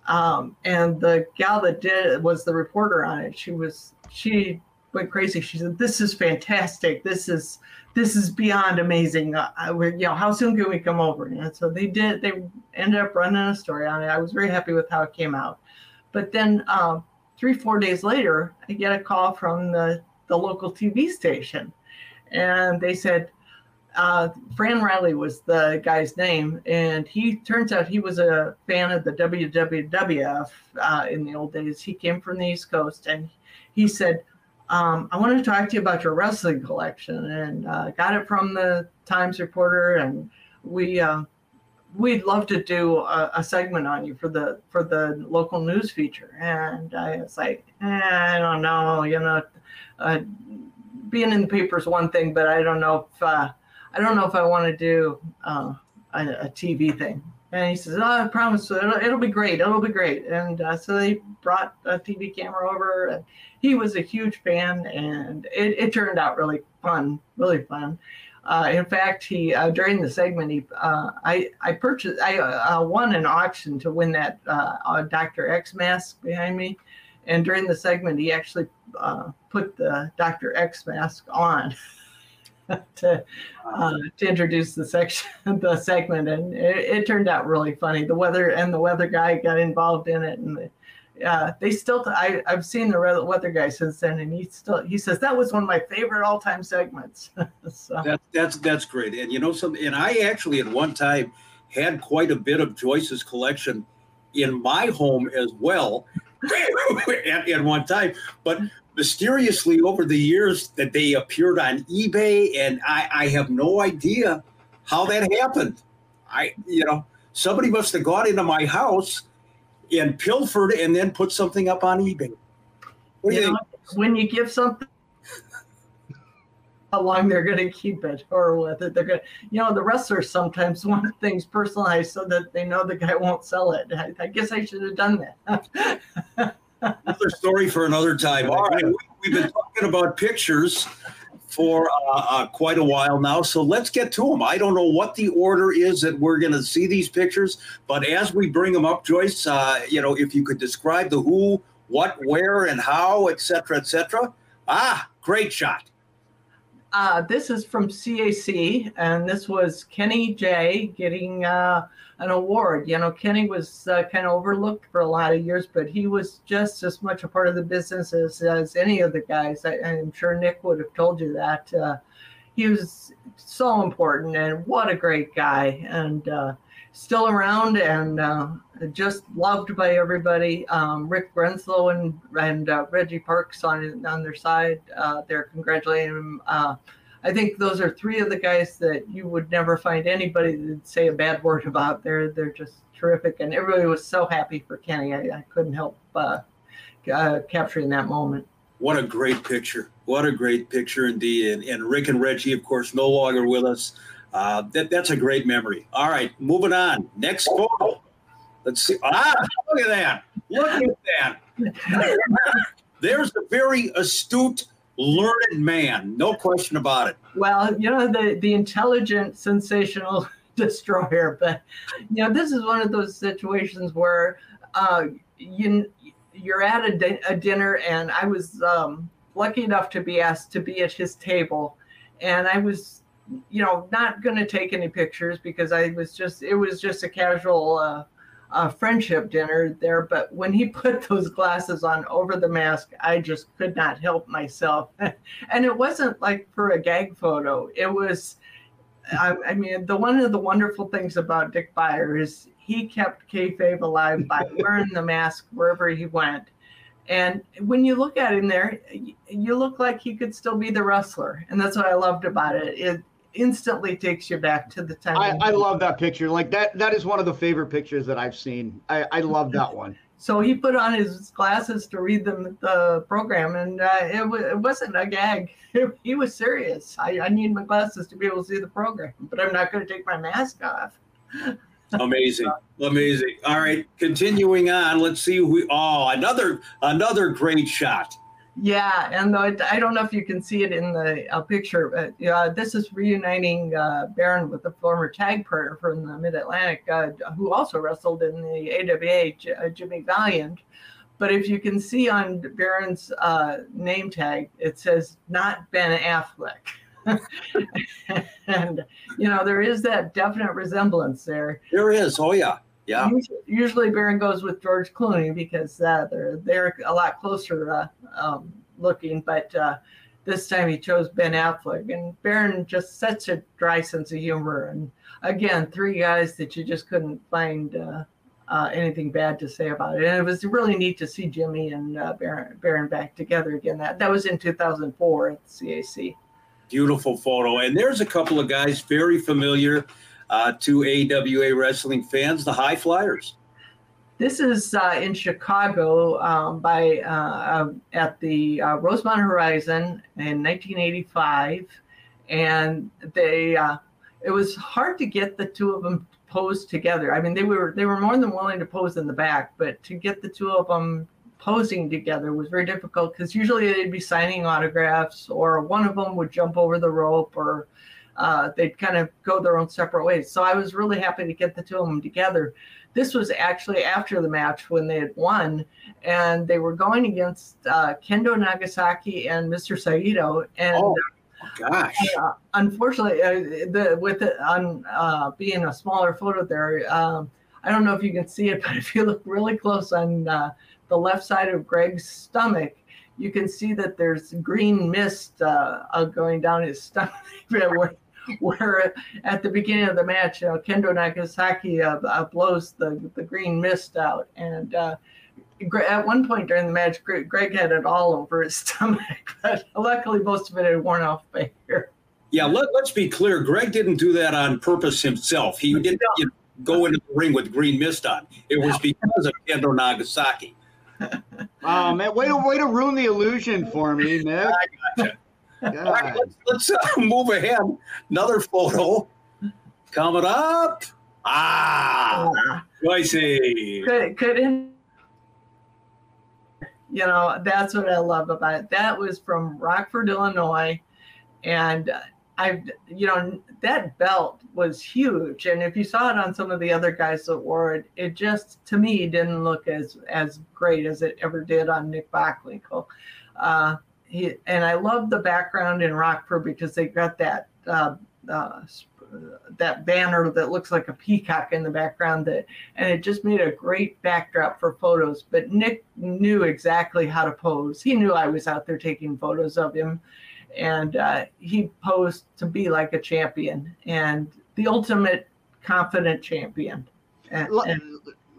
Um, and the gal that did it was the reporter on it. She was she went crazy. She said, "This is fantastic. This is this is beyond amazing. Uh, I, you know, how soon can we come over?" And so they did. They ended up running a story on it. I was very happy with how it came out. But then um, three four days later, I get a call from the the local TV station, and they said. Uh, Fran Riley was the guy's name, and he turns out he was a fan of the WWF uh, in the old days. He came from the East Coast, and he said, um, I want to talk to you about your wrestling collection, and uh, got it from the Times Reporter, and we uh, we'd love to do a, a, segment on you for the for the local news feature. And I was like, eh, I don't know, you know, uh, being in the paper is one thing, but I don't know if uh, I don't know if I want to do uh, a, a TV thing. And he says, "Oh, I promise, it'll, it'll be great. It'll be great." And uh, so they brought a TV camera over, and he was a huge fan, and it, it turned out really fun, really fun. Uh, in fact, he uh, during the segment, he uh, I I purchased I uh, won an auction to win that uh, Dr. X mask behind me, and during the segment, he actually put the Dr. X mask on. [LAUGHS] [LAUGHS] to uh, to introduce the section, [LAUGHS] the segment, and it, it, turned out really funny. The weather and the weather guy got involved in it, and the, uh, they still. I I've seen the weather guy since then, and he still he says that was one of my favorite all time segments. [LAUGHS] so. That, that's that's great, and you know some, and I actually at one time had quite a bit of Joyce's collection in my home as well at, at one time, but mysteriously over the years that they appeared on eBay, and I, I have no idea how that happened. I, you know, somebody must have gone into my house and pilfered and then put something up on eBay. You you know, when you give something, how long they're going to keep it or whether they're going to, you know, the wrestlers sometimes [LAUGHS] want things personalized so that they know the guy won't sell it. I, I guess I should have done that. [LAUGHS] another story for another time. All right, we've been talking about pictures for uh, uh, quite a while now, so let's get to them. I don't know what the order is that we're going to see these pictures, but as we bring them up, Joyce, uh, you know, if you could describe the who, what, where, and how, etc., etc. Ah, great shot. Uh, this is from CAC, and this was Kenny Jay getting uh, an award. You know, Kenny was uh, kind of overlooked for a lot of years, but he was just as much a part of the business as, as any of the guys. I, am sure Nick would have told you that. Uh, he was so important, and what a great guy, and uh, still around and uh, just loved by everybody. Um, Rick Renslow and and uh, Reggie Parks on on their side, uh, they're congratulating him. I think those are three of the guys that you would never find anybody that say a bad word [LAUGHS] about. They're they're just terrific, and everybody was so happy for Kenny. I, I couldn't help uh, uh, capturing that moment. What a great picture! What a great picture indeed. And, and Rick and Reggie, of course, no longer with us. Uh, that, that's a great memory. All right, moving on. Next photo. Let's see. Ah, look at that. Look at that. [LAUGHS] There's a very astute, learned man. No question about it. Well, you know, the, the intelligent, sensational [LAUGHS] destroyer. But, you know, this is one of those situations where uh, you, you're at a, di- a dinner, and I was um, lucky enough to be asked to be at his table. And I was you know, not going to take any pictures because I was just, it was just a casual uh, uh, friendship dinner there. But when he [LAUGHS] put those glasses on over the mask, I just could not help myself. [LAUGHS] and it wasn't like for a gag photo. It was, I, I, mean, the one of the wonderful things about Dick Beyer is he kept kayfabe alive by [LAUGHS] wearing the mask wherever he went. And when you look at him there, you look like he could still be the wrestler, and that's what I loved about it. It instantly takes you back to the time. I, I love that picture. Like that, that is one of the favorite pictures that I've seen. I, I love that [LAUGHS] one. So he put on his glasses to read the, the program, and uh, it, w- it wasn't a gag. [LAUGHS] he was serious. I, I need my glasses to be able to see the program, but I'm not going to take my mask off. [LAUGHS] Amazing, amazing. All right, continuing on. Let's see who we. Oh, another another great shot. Yeah, and I don't know if you can see it in the uh, picture, but uh, this is reuniting uh, Baron with a former tag partner from the Mid Atlantic, uh, who also wrestled in the AWA, J- uh, Jimmy Valiant. But if you can see on Baron's uh, name tag, it says not Ben Affleck. [LAUGHS] and you know there is that definite resemblance there. There is. Oh yeah. Yeah. Usually, Baron goes with George Clooney because uh, they're they're a lot closer uh, um, looking, but uh, this time he chose Ben Affleck, and Baron just such a dry sense of humor, and again, three guys that you just couldn't find uh, uh, anything bad to say about it, and it was really neat to see Jimmy and uh, Baron, Baron back together again. That that was in 2004 at the CAC. Beautiful photo, and there's a couple of guys very familiar uh, to AWA wrestling fans, the High Flyers. This is uh, in Chicago um, by uh, uh at the uh, Rosemont Horizon in 1985, and they uh, it was hard to get the two of them posed together. I mean, they were they were more than willing to pose in the back, but to get the two of them posing together was very difficult because usually they'd be signing autographs, or one of them would jump over the rope, or uh, they'd kind of go their own separate ways. So I was really happy to get the two of them together. This was actually after the match when they had won, and they were going against uh, Kendo Nagasaki and Mr. Saito. And oh, gosh, uh, unfortunately, uh, the, with it on uh, being a smaller photo there, um, I don't know if you can see it, [LAUGHS] but if you look really close on uh, the left side of Greg's stomach, you can see that there's green mist uh, going down his [LAUGHS] stomach where [LAUGHS] at the beginning of the match, you know, Kendo Nagasaki uh, uh, blows the, the green mist out. And uh, at one point during the match, Greg had it all over his [LAUGHS] stomach, but luckily most of it had worn off by here. Yeah, let, us be clear. Greg didn't do that on purpose himself. He didn't you know, go into the ring with green mist on. It was because of Kendo Nagasaki. [LAUGHS] oh man, way to way to ruin the illusion for me, Nick. Right, let's, let's uh, [LAUGHS] move ahead. Another photo coming up. Ah, Joycey. Could, couldn't you know that's what I love about it. That was from Rockford, Illinois, and I, you know, that belt was huge. And if you saw it on some of the other guys that wore it, it just to me didn't look as as great as it ever did on Nick Bockwinkel. Uh, he and I love the background in Rockford because they've got that uh, uh, that banner that looks like a peacock in the background that and it just made a great backdrop for photos. But nick knew exactly how to pose. He knew i was out there taking photos of him. And uh, he posed to be like a champion and the ultimate confident champion. And, and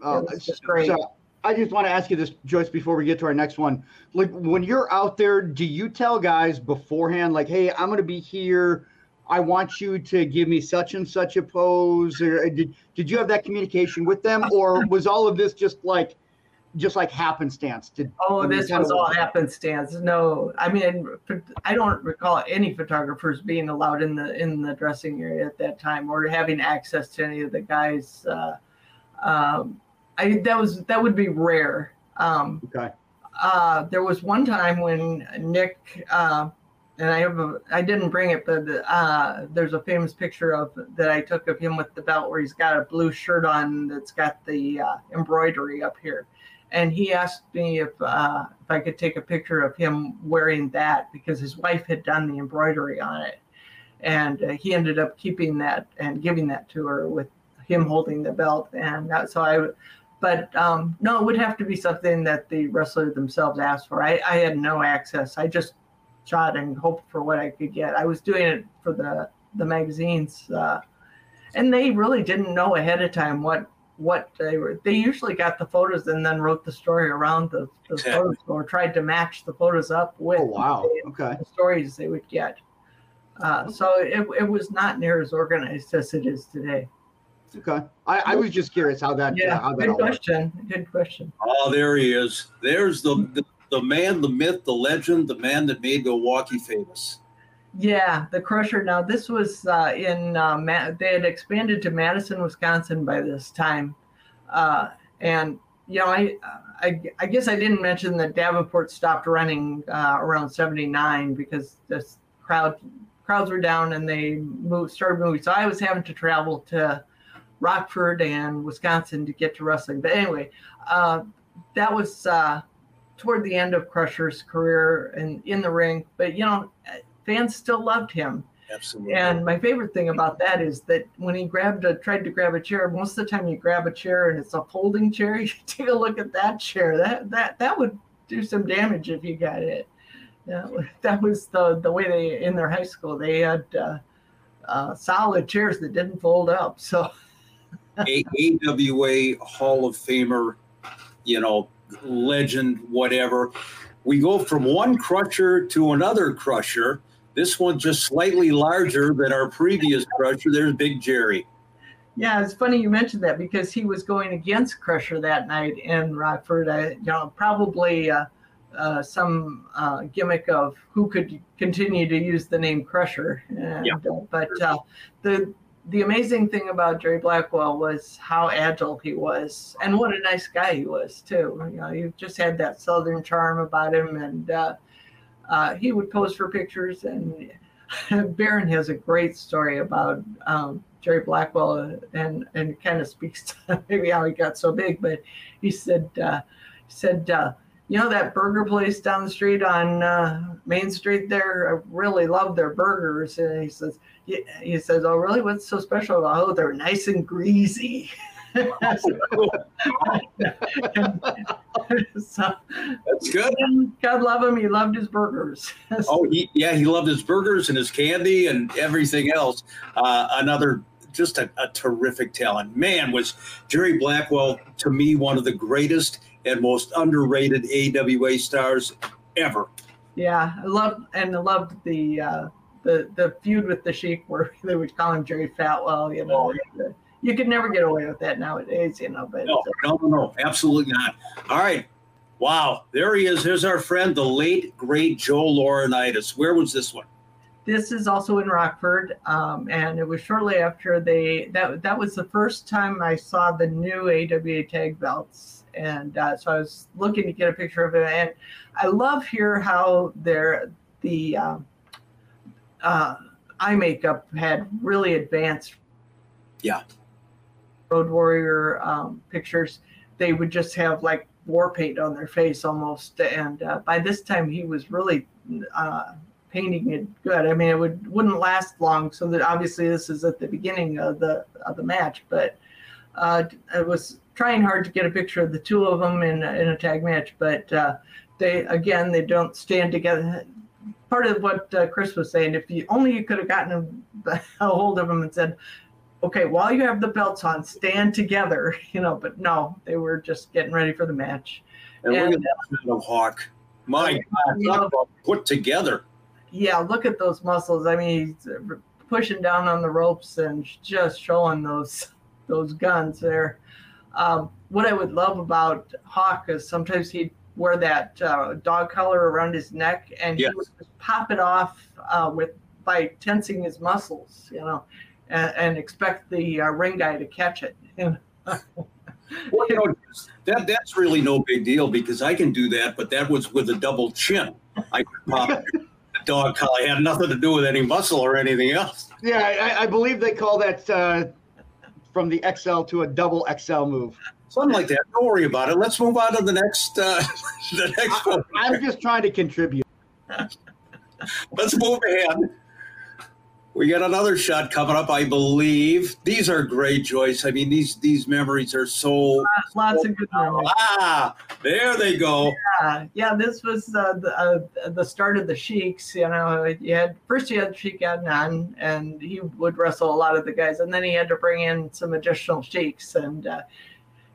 uh, great. So I just want to ask you this, Joyce, before we get to our next one. Like, when you're out there, do you tell guys beforehand, like, "Hey, I'm going to be here. I want you to give me such and such a pose or uh, did, did you have that communication with them or was all of this just like just like happenstance? Did oh this was all happenstance. No i mean i don't recall any photographers being allowed in the in the dressing area at that time or having access to any of the guys uh, um, i that was that would be rare. Um, okay. uh, there was one time when nick uh, and I have a, I didn't bring it, but uh, there's a famous picture of that I took of him with the belt where he's got a blue shirt on that's got the uh, embroidery up here, and he asked me if uh, if I could take a picture of him wearing that because his wife had done the embroidery on it, and uh, he ended up keeping that and giving that to her with him holding the belt, and that, so I. But um, no, it would have to be something that the wrestler themselves asked for. I, I had no access. I just shot and hoped for what I could get. I was doing it for the the magazines, uh, and they really didn't know ahead of time what what they were. They usually got the photos and then wrote the story around the, the exactly. photos or tried to match the photos up with oh, wow. okay. the stories they would get. Uh, so it, it was not near as organized as it is today. Okay, I, I was just curious how that. Yeah, uh, how that good question. Worked. Good question. Oh, there he is. There's the, the the man, the myth, the legend, the man that made Milwaukee famous. Yeah, the Crusher. Now, this was uh, in, uh, Ma- they had expanded to Madison, Wisconsin by this time. Uh, and, you know, I, I, I, guess I didn't mention that Davenport stopped running uh, around 79 because the crowd crowds were down and they moved, started moving. So I was having to travel to Rockford and Wisconsin to get to wrestling. But anyway, uh, that was uh, toward the end of Crusher's career and in the ring, but you know, fans still loved him. Absolutely. And my favorite thing about that is that when he grabbed a tried to grab a chair, most of the time you grab a chair and it's a folding chair. [LAUGHS] You take a look at that chair. That that that would do some damage if you got it. Yeah, [LAUGHS] that was the the way they in their high school they had uh, uh, solid chairs that didn't fold up. So. [LAUGHS] AWA Hall of Famer, you know, legend, whatever. We go from one crusher to another crusher. This one just slightly larger than our previous crusher. There's Big Jerry. Yeah, it's funny you mentioned that because he was going against Crusher that night in Rockford. I, you know, probably uh, uh, some uh, gimmick of who could continue to use the name Crusher. And, yeah. Uh, but uh, the the amazing thing about Jerry Blackwell was how agile he was, and what a nice guy he was too. You know, he just had that southern charm about him, and uh, uh, he would pose for pictures. And [LAUGHS] Baron has a great story about um, Jerry Blackwell, and and kind of speaks to [LAUGHS] maybe how he got so big. But he said uh, said uh, you know that burger place down the street on uh, Main Street there? I really love their burgers. And he says, he, he says, oh, really? What's so special about? Oh, they're nice and greasy. [LAUGHS] so, [LAUGHS] That's good. God love him. He loved his burgers. [LAUGHS] oh, he, yeah, he loved his burgers and his candy and everything else. Uh, another just a, a terrific talent. Man, was Jerry Blackwell to me one of the greatest and most underrated AWA stars ever. Yeah, I loved and I loved the uh, the the feud with the Sheik where [LAUGHS] they would call him Jerry Fatwell. You know, oh, you could never get away with that nowadays. You know, but no, no, no, absolutely not. All right. Wow, there he is. Here's our friend, the late great Joe Laurinaitis. Where was this one? This is also in Rockford, um, and it was shortly after they that that was the first time I saw the new AWA tag belts and uh, so I was looking to get a picture of it. And I love here how they're the um, uh, eye makeup had really advanced. Yeah. Road Warrior um, pictures, they would just have like war paint on their face almost. And uh, by this time, he was really uh, painting it good. I mean, it would wouldn't last long. So that obviously this is at the beginning of the of the match, but uh, I was trying hard to get a picture of the two of them in in a tag match, but uh, they again they don't stand together. Part of what uh, Chris was saying, if you only you could have gotten [LAUGHS] a hold of them and said, okay, while you have the belts on, stand together, [LAUGHS] you know, but no, they were just getting ready for the match. And, And, look at that of Hawk. My God, know- put together. Yeah, look at those muscles. I mean, he's uh, pushing down on the ropes and just showing those those guns there. Um, what I would love about Hawk is sometimes he'd wear that uh, dog collar around his neck and Yes. he would just pop it off uh, with by tensing his muscles, you know, and, and expect the uh, ring guy to catch it. [LAUGHS] You know? Well, you know, that that's really no big deal because I can do that, but that was with a double chin. I could pop [LAUGHS] the dog collar. It had nothing to do with any muscle or anything else. Yeah, I, I believe they call that uh, from the XL to a double XL move. Something like that. Don't worry about it. Let's move on to the next uh, [LAUGHS] the next one. I'm just trying to contribute. [LAUGHS] Let's move ahead. We got another shot coming up, I believe. These are great, Joyce. I mean, these these memories are so Lots of good memories. ah. There they go. Yeah, yeah. This was uh, the uh, the start of the Sheiks. You know, you had first you had Sheik Adnan, and he would wrestle a lot of the guys, and then he had to bring in some additional Sheiks. And uh,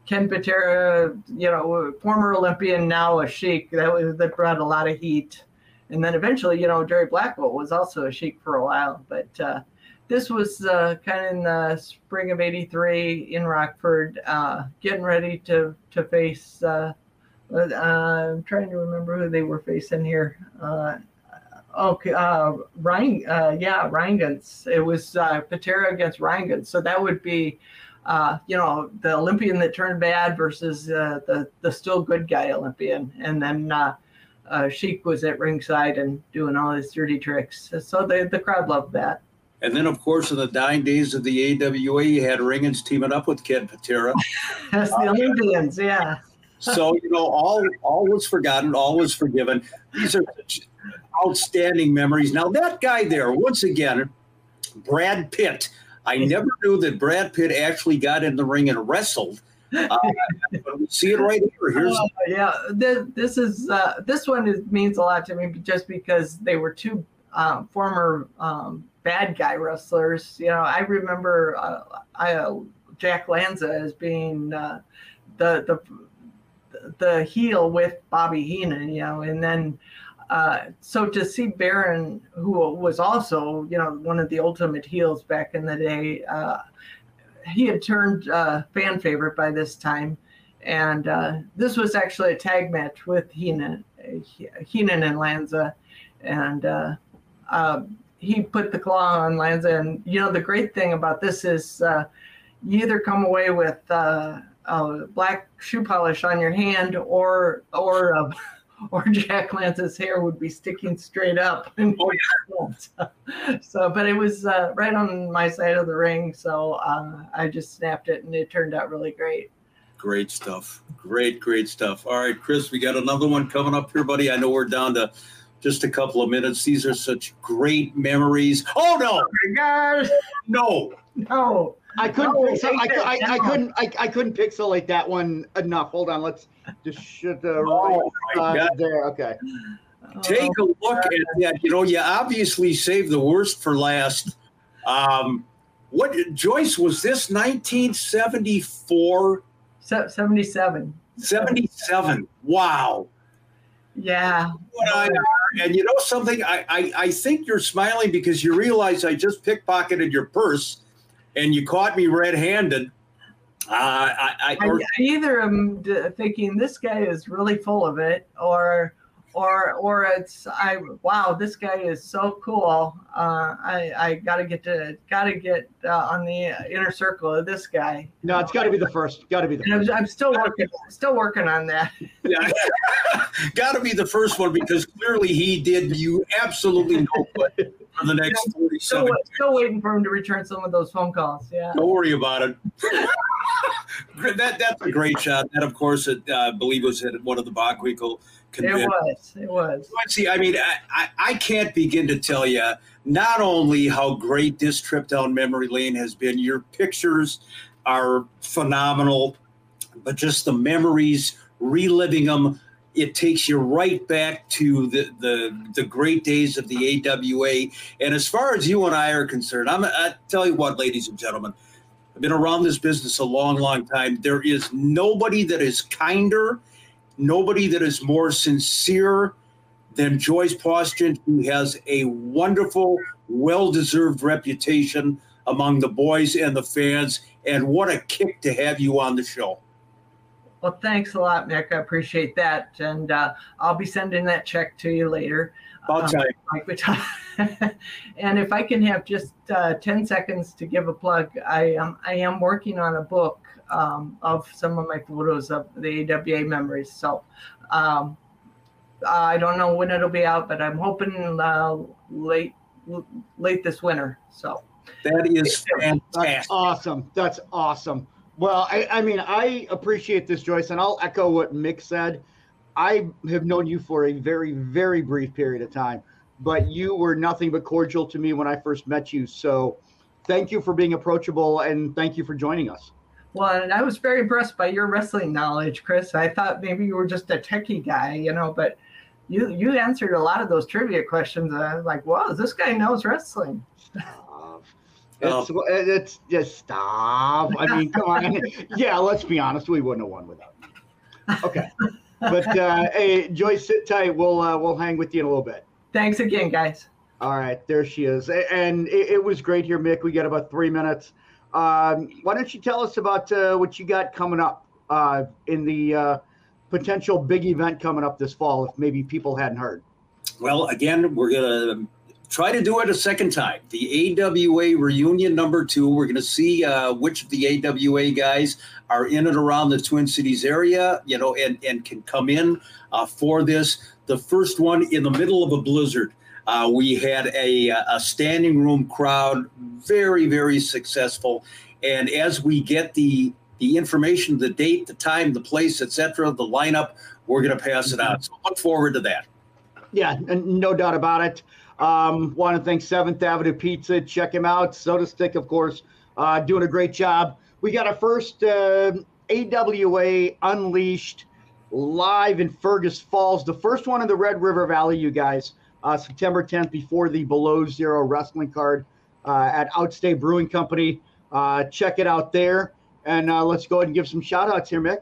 Ken Patera, you know, former Olympian, now a Sheik. That was that brought a lot of heat. And then eventually, you know, Jerry Blackwell was also a Sheik for a while, but. Uh, this was uh, kind of in the spring of '83 in Rockford, uh, getting ready to to face uh, uh, I'm trying to remember who they were facing here. Uh, okay, uh, Ryan, uh, yeah, Rheingans. It was uh, Patera against Rheingans. So that would be, uh, you know, the Olympian that turned bad versus uh, the the still good guy Olympian, and then uh, uh, Sheik was at ringside and doing all his dirty tricks. So the the crowd loved that. And then, of course, in the dying days of the AWA, you had Rheingans teaming up with Ken Patera. [LAUGHS] That's the Olympians, yeah. So you know, all all was forgotten, all was forgiven. These are outstanding memories. Now that guy there, once again, Brad Pitt. I never knew that Brad Pitt actually got in the ring and wrestled. Uh, [LAUGHS] see it right here. Here's Oh, yeah, this, this is uh, this one is, means a lot to me just because they were two um, former um, bad guy wrestlers. You know, I remember uh, I, uh, Jack Lanza as being uh, the the the heel with Bobby Heenan. You know, and then. Uh, so to see Baron, who was also, you know, one of the ultimate heels back in the day, uh, he had turned uh, fan favorite by this time, and uh, this was actually a tag match with Heenan, Heenan and Lanza, and uh, uh, he put the claw on Lanza. And you know the great thing about this is you either come away with black shoe polish on your hand, or or [LAUGHS] or Jack Lanza's hair would be sticking straight up. [LAUGHS] Oh, so, [LAUGHS] so, but it was uh, right on my side of the ring, so uh, I just snapped it, and it turned out really great. great stuff. Great, great stuff. All right, Chris, we got another one coming up here, buddy. I know we're down to just a couple of minutes. These are such great memories. Oh no, my God, no. no. I couldn't. Oh, pixel, I, take I, I couldn't. I, I couldn't pixelate that one enough. Hold on. Let's just shut the Oh right God. uh, there. Okay. Take a look at that. You know, you obviously saved the worst for last. Um, what Joyce was this 1974, se- 77. 77? Wow. Yeah. What I- and you know something? I, I I think you're smiling because you realize I just pickpocketed your purse, and you caught me red-handed. Uh, I, I, or, I either am thinking this guy is really full of it, or, or, or it's I. Wow, this guy is so cool. Uh, I, I gotta get to, gotta get uh, on the inner circle of this guy. No, it's got to be the first. Got to be the And first. I'm, I'm still working, still working on that. yeah, [LAUGHS] got to be the first one because clearly he did you absolutely no good for the next Still, 47 still waiting for him to return some of those phone calls. Yeah. Don't worry about it. [LAUGHS] that that's a great shot. That, of course, it, uh, I believe was at one of the Bockwinkel convinced. It was. It was. See, I mean, I, I, can't begin to tell you not only how great this trip down memory lane has been. Your pictures are phenomenal, but just the memories, reliving them, it takes you right back to the the, the great days of the AWA. And as far as you and I are concerned, I'm I tell you what, ladies and gentlemen, I've been around this business a long, long time. There is nobody that is kinder, nobody that is more sincere than Joyce Paustian, who has a wonderful, well deserved reputation among the boys and the fans. And what a kick to have you on the show. Well, thanks a lot, Mick. I appreciate that. And uh, I'll be sending that check to you later. About time. like we talk- and if I can have just uh, 10 seconds to give a plug, I I am working on a book um, of some of my photos of the AWA memories. So um, I don't know when it'll be out, but I'm hoping uh, late late this winter. So That is That's fantastic. awesome. That's awesome. Well, I, I mean, I appreciate this, Joyce, and I'll echo what Mick said. I have known you for a very, very brief period of time, but you were nothing but cordial to me when I first met you. So thank you for being approachable and thank you for joining us. Well, and I was very impressed by your wrestling knowledge, Chris. I thought maybe you were just a techie guy, you know, but you you answered a lot of those trivia questions. And I was like, wow, this guy knows wrestling. Stop. [LAUGHS] It's, it's just stop. I mean, come on. [LAUGHS] Yeah, let's be honest. We wouldn't have won without you. Okay. But uh, hey, Joyce, sit tight. We'll uh, we'll hang with you in a little bit. Thanks again, guys. All right, there she is, and it, it was great here, Mick. We got about three minutes. Um, why don't you tell us about uh, what you got coming up uh, in the uh, potential big event coming up this fall? If maybe people hadn't heard. Well, again, we're going to try to do it a second time. The AWA reunion number two. We're going to see uh, which of the AWA guys are in and around the Twin Cities area, you know, and, and can come in uh, for this. The first one in the middle of a blizzard. Uh, we had a, a standing room crowd, very, very successful. And as we get the the information, the date, the time, the place, etc., the lineup, we're going to pass it out. So look forward to that. Yeah, no doubt about it. Um, want to thank Seventh Avenue Pizza. Check him out. Sotastick, of course, uh, doing a great job. We got our first uh, AWA Unleashed live in Fergus Falls, the first one in the Red River Valley, you guys. Uh, September 10th, before the Below Zero wrestling card uh, at Outstate Brewing Company. Uh, check it out there. And uh, let's go ahead and give some shout outs here, Mick.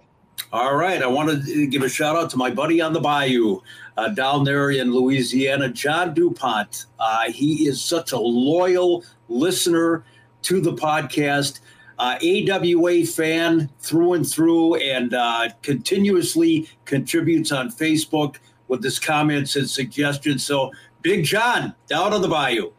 All right. I want to give a shout out to my buddy on the bayou uh, down there in Louisiana, John DuPont. Uh, he is such a loyal listener to the podcast, uh, AWA fan through and through, and uh, continuously contributes on Facebook with his comments and suggestions. So, Big John down on the bayou.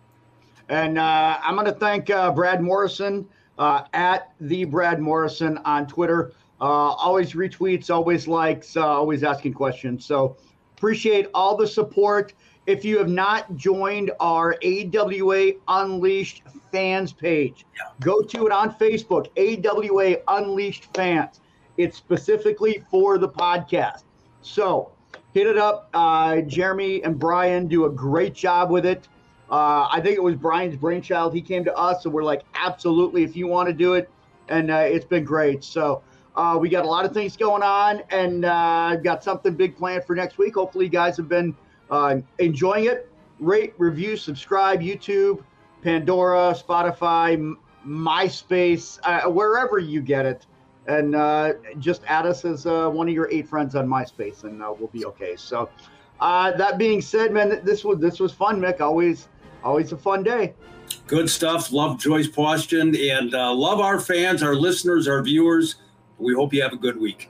And uh, I'm going to thank uh, Brad Morrison uh, at the Brad Morrison on Twitter. Uh, always retweets, always likes, uh, always asking questions. So appreciate all the support. If you have not joined our AWA Unleashed fans page, go to it on Facebook, AWA Unleashed fans. It's specifically for the podcast. So hit it up. Uh, Jeremy and Brian do a great job with it. Uh, I think it was Brian's brainchild. He came to us, and we're like, absolutely, if you want to do it. And uh, it's been great. So uh, we got a lot of things going on, and uh, got something big planned for next week. Hopefully, you guys have been uh, enjoying it. Rate, review, subscribe, YouTube, Pandora, Spotify, MySpace, wherever you get it. And uh, just add us as uh, one of your eight friends on MySpace, and uh, we'll be okay. So, uh, that being said, man, this was this was fun, Mick. Always, always a fun day. Good stuff. Love Joyce Paustian and uh, love our fans, our listeners, our viewers. We hope you have a good week.